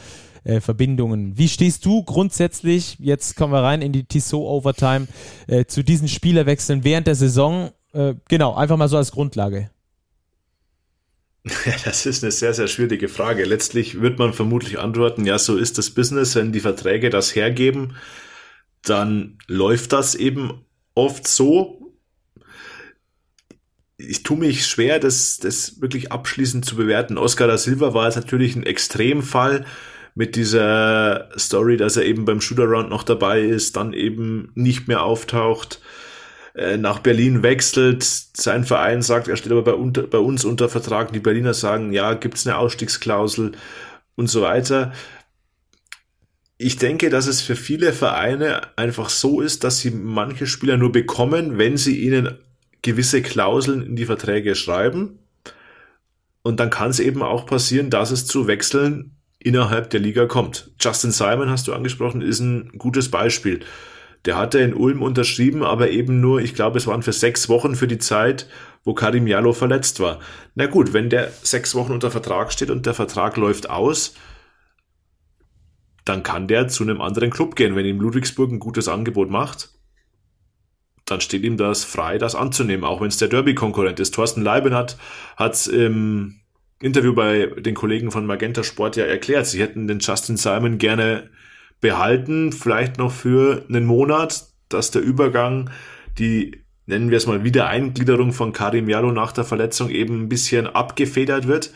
äh, Verbindungen. Wie stehst du grundsätzlich, jetzt kommen wir rein in die Tissot Overtime, äh, zu diesen Spielerwechseln während der Saison? Äh, genau, einfach mal so als Grundlage. Das ist eine sehr, sehr schwierige Frage. Letztlich wird man vermutlich antworten, ja, so ist das Business, wenn die Verträge das hergeben, dann läuft das eben oft so. Ich tue mich schwer, das, das wirklich abschließend zu bewerten. Oscar da Silva war jetzt natürlich ein Extremfall mit dieser Story, dass er eben beim Shootaround noch dabei ist, dann eben nicht mehr auftaucht, äh, nach Berlin wechselt, sein Verein sagt, er steht aber bei, unter, bei uns unter Vertrag, die Berliner sagen, ja, gibt's eine Ausstiegsklausel und so weiter. Ich denke, dass es für viele Vereine einfach so ist, dass sie manche Spieler nur bekommen, wenn sie ihnen gewisse Klauseln in die Verträge schreiben. Und dann kann es eben auch passieren, dass es zu Wechseln innerhalb der Liga kommt. Justin Simon, hast du angesprochen, ist ein gutes Beispiel. Der hatte in Ulm unterschrieben, aber eben nur, ich glaube, es waren für sechs Wochen für die Zeit, wo Karim Jallo verletzt war. Na gut, wenn der sechs Wochen unter Vertrag steht und der Vertrag läuft aus, dann kann der zu einem anderen Club gehen. Wenn ihm Ludwigsburg ein gutes Angebot macht, dann steht ihm das frei, das anzunehmen, auch wenn es der Derby-Konkurrent ist. Thorsten Leiben hat es im Interview bei den Kollegen von Magenta Sport ja erklärt, sie hätten den Justin Simon gerne behalten, vielleicht noch für einen Monat, dass der Übergang, die nennen wir es mal Wiedereingliederung von Karim Jallo nach der Verletzung eben ein bisschen abgefedert wird.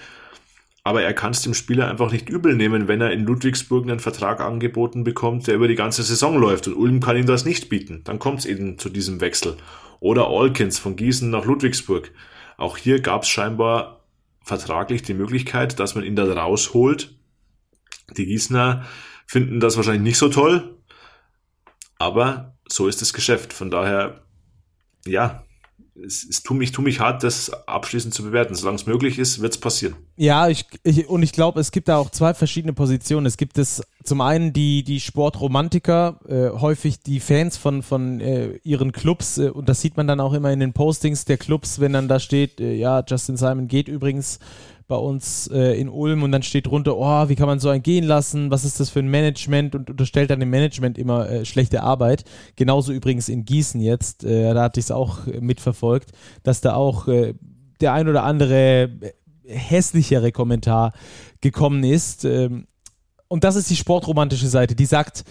Aber er kann es dem Spieler einfach nicht übel nehmen, wenn er in Ludwigsburg einen Vertrag angeboten bekommt, der über die ganze Saison läuft. Und Ulm kann ihm das nicht bieten. Dann kommt es eben zu diesem Wechsel. Oder Alkins von Gießen nach Ludwigsburg. Auch hier gab es scheinbar vertraglich die Möglichkeit, dass man ihn da rausholt. Die Gießner finden das wahrscheinlich nicht so toll, aber so ist das Geschäft. Von daher, ja, es, es tut mich, tut mich hart, das abschließend zu bewerten. Solange es möglich ist, wird es passieren. Ja, ich, ich und ich glaube, es gibt da auch zwei verschiedene Positionen. Es gibt es zum einen die, die Sportromantiker, äh, häufig die Fans von, von äh, ihren Clubs, äh, und das sieht man dann auch immer in den Postings der Clubs, wenn dann da steht, äh, ja, Justin Simon geht übrigens bei uns äh, in Ulm und dann steht drunter, oh, wie kann man so einen gehen lassen, was ist das für ein Management und unterstellt dann dem Management immer äh, schlechte Arbeit. Genauso übrigens in Gießen jetzt, äh, da hatte ich es auch mitverfolgt, dass da auch äh, der ein oder andere äh, hässlichere Kommentar gekommen ist. Ähm, und das ist die sportromantische Seite, die sagt,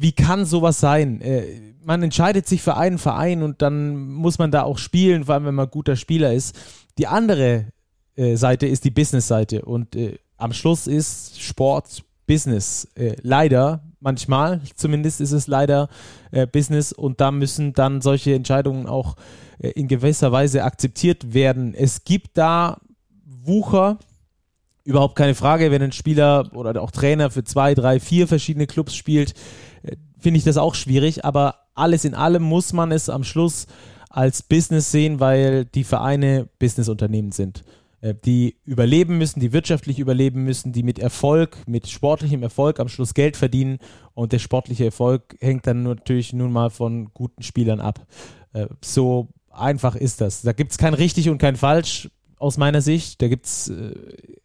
wie kann sowas sein? Äh, man entscheidet sich für einen Verein und dann muss man da auch spielen, vor allem wenn man guter Spieler ist. Die andere äh, Seite ist die Business-Seite und äh, am Schluss ist Sport Business. Äh, leider manchmal zumindest ist es leider äh, Business und da müssen dann solche Entscheidungen auch äh, in gewisser Weise akzeptiert werden. Es gibt da Wucher, überhaupt keine Frage, wenn ein Spieler oder auch Trainer für zwei, drei, vier verschiedene Clubs spielt, finde ich das auch schwierig, aber alles in allem muss man es am Schluss als Business sehen, weil die Vereine Businessunternehmen sind. Äh, die überleben müssen, die wirtschaftlich überleben müssen, die mit Erfolg, mit sportlichem Erfolg am Schluss Geld verdienen und der sportliche Erfolg hängt dann natürlich nun mal von guten Spielern ab. Äh, so einfach ist das. Da gibt es kein richtig und kein falsch aus meiner Sicht. Da gibt es äh,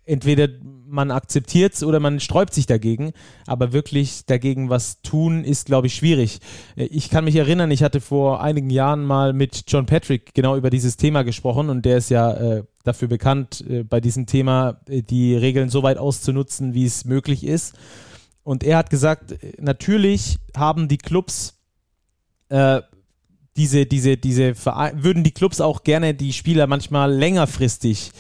entweder man akzeptiert es oder man sträubt sich dagegen, aber wirklich dagegen was tun ist, glaube ich, schwierig. Ich kann mich erinnern, ich hatte vor einigen Jahren mal mit John Patrick genau über dieses Thema gesprochen und der ist ja äh, dafür bekannt, äh, bei diesem Thema äh, die Regeln so weit auszunutzen, wie es möglich ist. Und er hat gesagt, äh, natürlich haben die Clubs äh, diese, diese, diese würden die Clubs auch gerne die Spieler manchmal längerfristig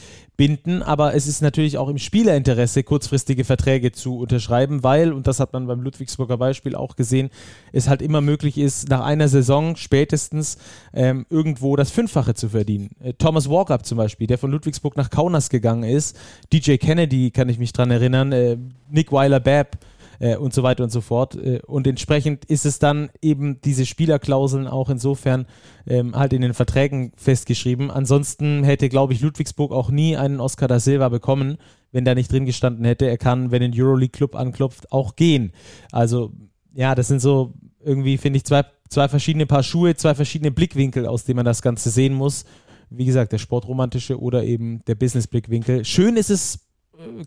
binden, aber es ist natürlich auch im Spielerinteresse, kurzfristige Verträge zu unterschreiben, weil, und das hat man beim Ludwigsburger Beispiel auch gesehen, es halt immer möglich ist, nach einer Saison spätestens ähm, irgendwo das Fünffache zu verdienen. Äh, Thomas Walkup zum Beispiel, der von Ludwigsburg nach Kaunas gegangen ist, DJ Kennedy kann ich mich dran erinnern, äh, Nick Weiler-Babb, äh, und so weiter und so fort. Äh, und entsprechend ist es dann eben diese Spielerklauseln auch insofern ähm, halt in den Verträgen festgeschrieben. Ansonsten hätte, glaube ich, Ludwigsburg auch nie einen Oscar da Silva bekommen, wenn da nicht drin gestanden hätte, er kann, wenn ein Euroleague-Club anklopft, auch gehen. Also ja, das sind so irgendwie, finde ich, zwei, zwei verschiedene Paar Schuhe, zwei verschiedene Blickwinkel, aus denen man das Ganze sehen muss. Wie gesagt, der sportromantische oder eben der Business-Blickwinkel. Schön ist es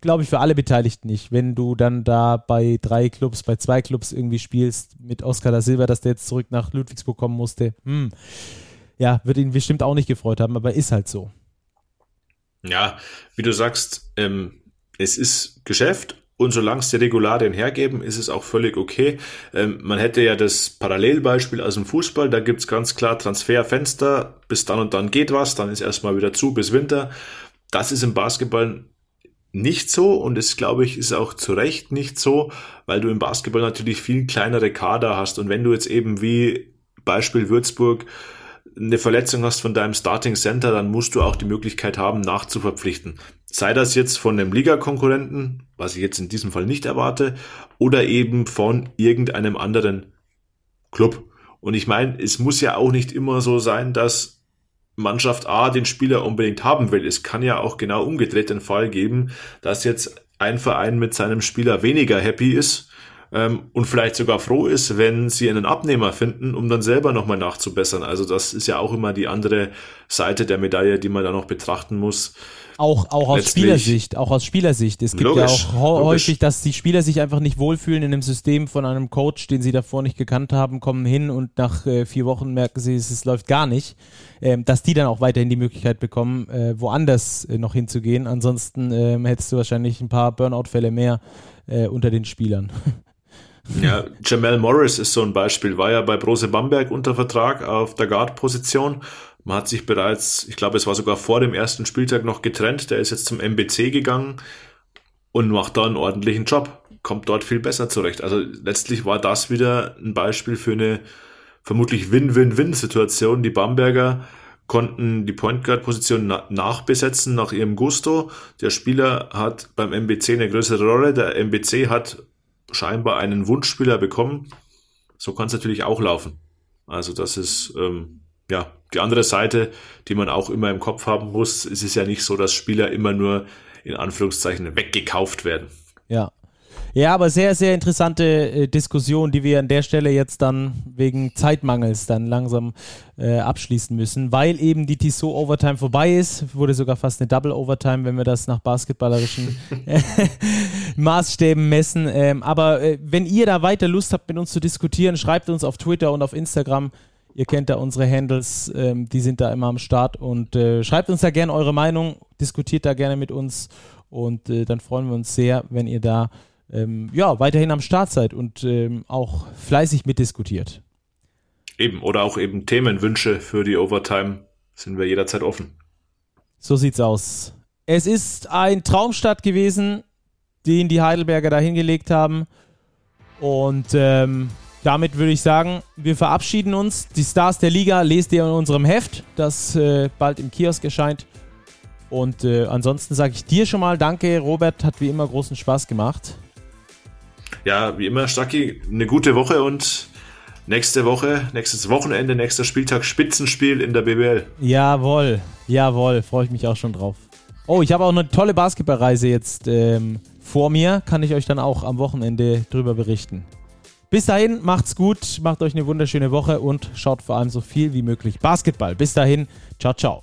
glaube ich, für alle Beteiligten nicht. Wenn du dann da bei drei Clubs, bei zwei Clubs irgendwie spielst mit Oscar da Silva, dass der jetzt zurück nach Ludwigsburg kommen musste, hm, ja, wird ihn bestimmt auch nicht gefreut haben, aber ist halt so. Ja, wie du sagst, ähm, es ist Geschäft und solange es die Regularien hergeben, ist es auch völlig okay. Ähm, man hätte ja das Parallelbeispiel aus dem Fußball, da gibt's ganz klar Transferfenster, bis dann und dann geht was, dann ist erstmal wieder zu bis Winter. Das ist im Basketball nicht so und es glaube ich ist auch zu Recht nicht so, weil du im Basketball natürlich viel kleinere Kader hast und wenn du jetzt eben wie Beispiel Würzburg eine Verletzung hast von deinem Starting Center, dann musst du auch die Möglichkeit haben, nachzuverpflichten. Sei das jetzt von einem Ligakonkurrenten, was ich jetzt in diesem Fall nicht erwarte, oder eben von irgendeinem anderen Club. Und ich meine, es muss ja auch nicht immer so sein, dass Mannschaft A den Spieler unbedingt haben will. Es kann ja auch genau umgedreht den Fall geben, dass jetzt ein Verein mit seinem Spieler weniger happy ist ähm, und vielleicht sogar froh ist, wenn sie einen Abnehmer finden, um dann selber nochmal nachzubessern. Also das ist ja auch immer die andere Seite der Medaille, die man da noch betrachten muss. Auch, auch aus Spielersicht, auch aus Spielersicht. Es gibt logisch, ja auch häufig, dass die Spieler sich einfach nicht wohlfühlen in einem System von einem Coach, den sie davor nicht gekannt haben, kommen hin und nach äh, vier Wochen merken sie, es, es läuft gar nicht. Ähm, dass die dann auch weiterhin die Möglichkeit bekommen, äh, woanders äh, noch hinzugehen. Ansonsten ähm, hättest du wahrscheinlich ein paar Burnout-Fälle mehr äh, unter den Spielern. Ja, Jamal Morris ist so ein Beispiel, war ja bei Brose Bamberg unter Vertrag auf der Guard-Position man hat sich bereits, ich glaube, es war sogar vor dem ersten Spieltag noch getrennt. Der ist jetzt zum MBC gegangen und macht da einen ordentlichen Job. Kommt dort viel besser zurecht. Also letztlich war das wieder ein Beispiel für eine vermutlich Win-Win-Win-Situation. Die Bamberger konnten die Point Guard Position na nachbesetzen nach ihrem Gusto. Der Spieler hat beim MBC eine größere Rolle. Der MBC hat scheinbar einen Wunschspieler bekommen. So kann es natürlich auch laufen. Also das ist ähm, ja, die andere Seite, die man auch immer im Kopf haben muss, es ist ja nicht so, dass Spieler immer nur in Anführungszeichen weggekauft werden. Ja. Ja, aber sehr, sehr interessante äh, Diskussion, die wir an der Stelle jetzt dann wegen Zeitmangels dann langsam äh, abschließen müssen, weil eben die Tissot Overtime vorbei ist. Wurde sogar fast eine Double Overtime, wenn wir das nach basketballerischen Maßstäben messen. Ähm, aber äh, wenn ihr da weiter Lust habt, mit uns zu diskutieren, schreibt uns auf Twitter und auf Instagram. Ihr kennt da unsere Handles, ähm, die sind da immer am Start und äh, schreibt uns da gerne eure Meinung, diskutiert da gerne mit uns und äh, dann freuen wir uns sehr, wenn ihr da ähm, ja, weiterhin am Start seid und ähm, auch fleißig mitdiskutiert. Eben, oder auch eben Themenwünsche für die Overtime sind wir jederzeit offen. So sieht's aus. Es ist ein Traumstart gewesen, den die Heidelberger da hingelegt haben. Und ähm, damit würde ich sagen, wir verabschieden uns. Die Stars der Liga lest ihr in unserem Heft, das äh, bald im Kiosk erscheint. Und äh, ansonsten sage ich dir schon mal Danke, Robert. Hat wie immer großen Spaß gemacht. Ja, wie immer, Stacki, eine gute Woche und nächste Woche, nächstes Wochenende, nächster Spieltag, Spitzenspiel in der BBL. Jawohl, jawohl, freue ich mich auch schon drauf. Oh, ich habe auch eine tolle Basketballreise jetzt ähm, vor mir. Kann ich euch dann auch am Wochenende drüber berichten. Bis dahin, macht's gut, macht euch eine wunderschöne Woche und schaut vor allem so viel wie möglich Basketball. Bis dahin, ciao, ciao.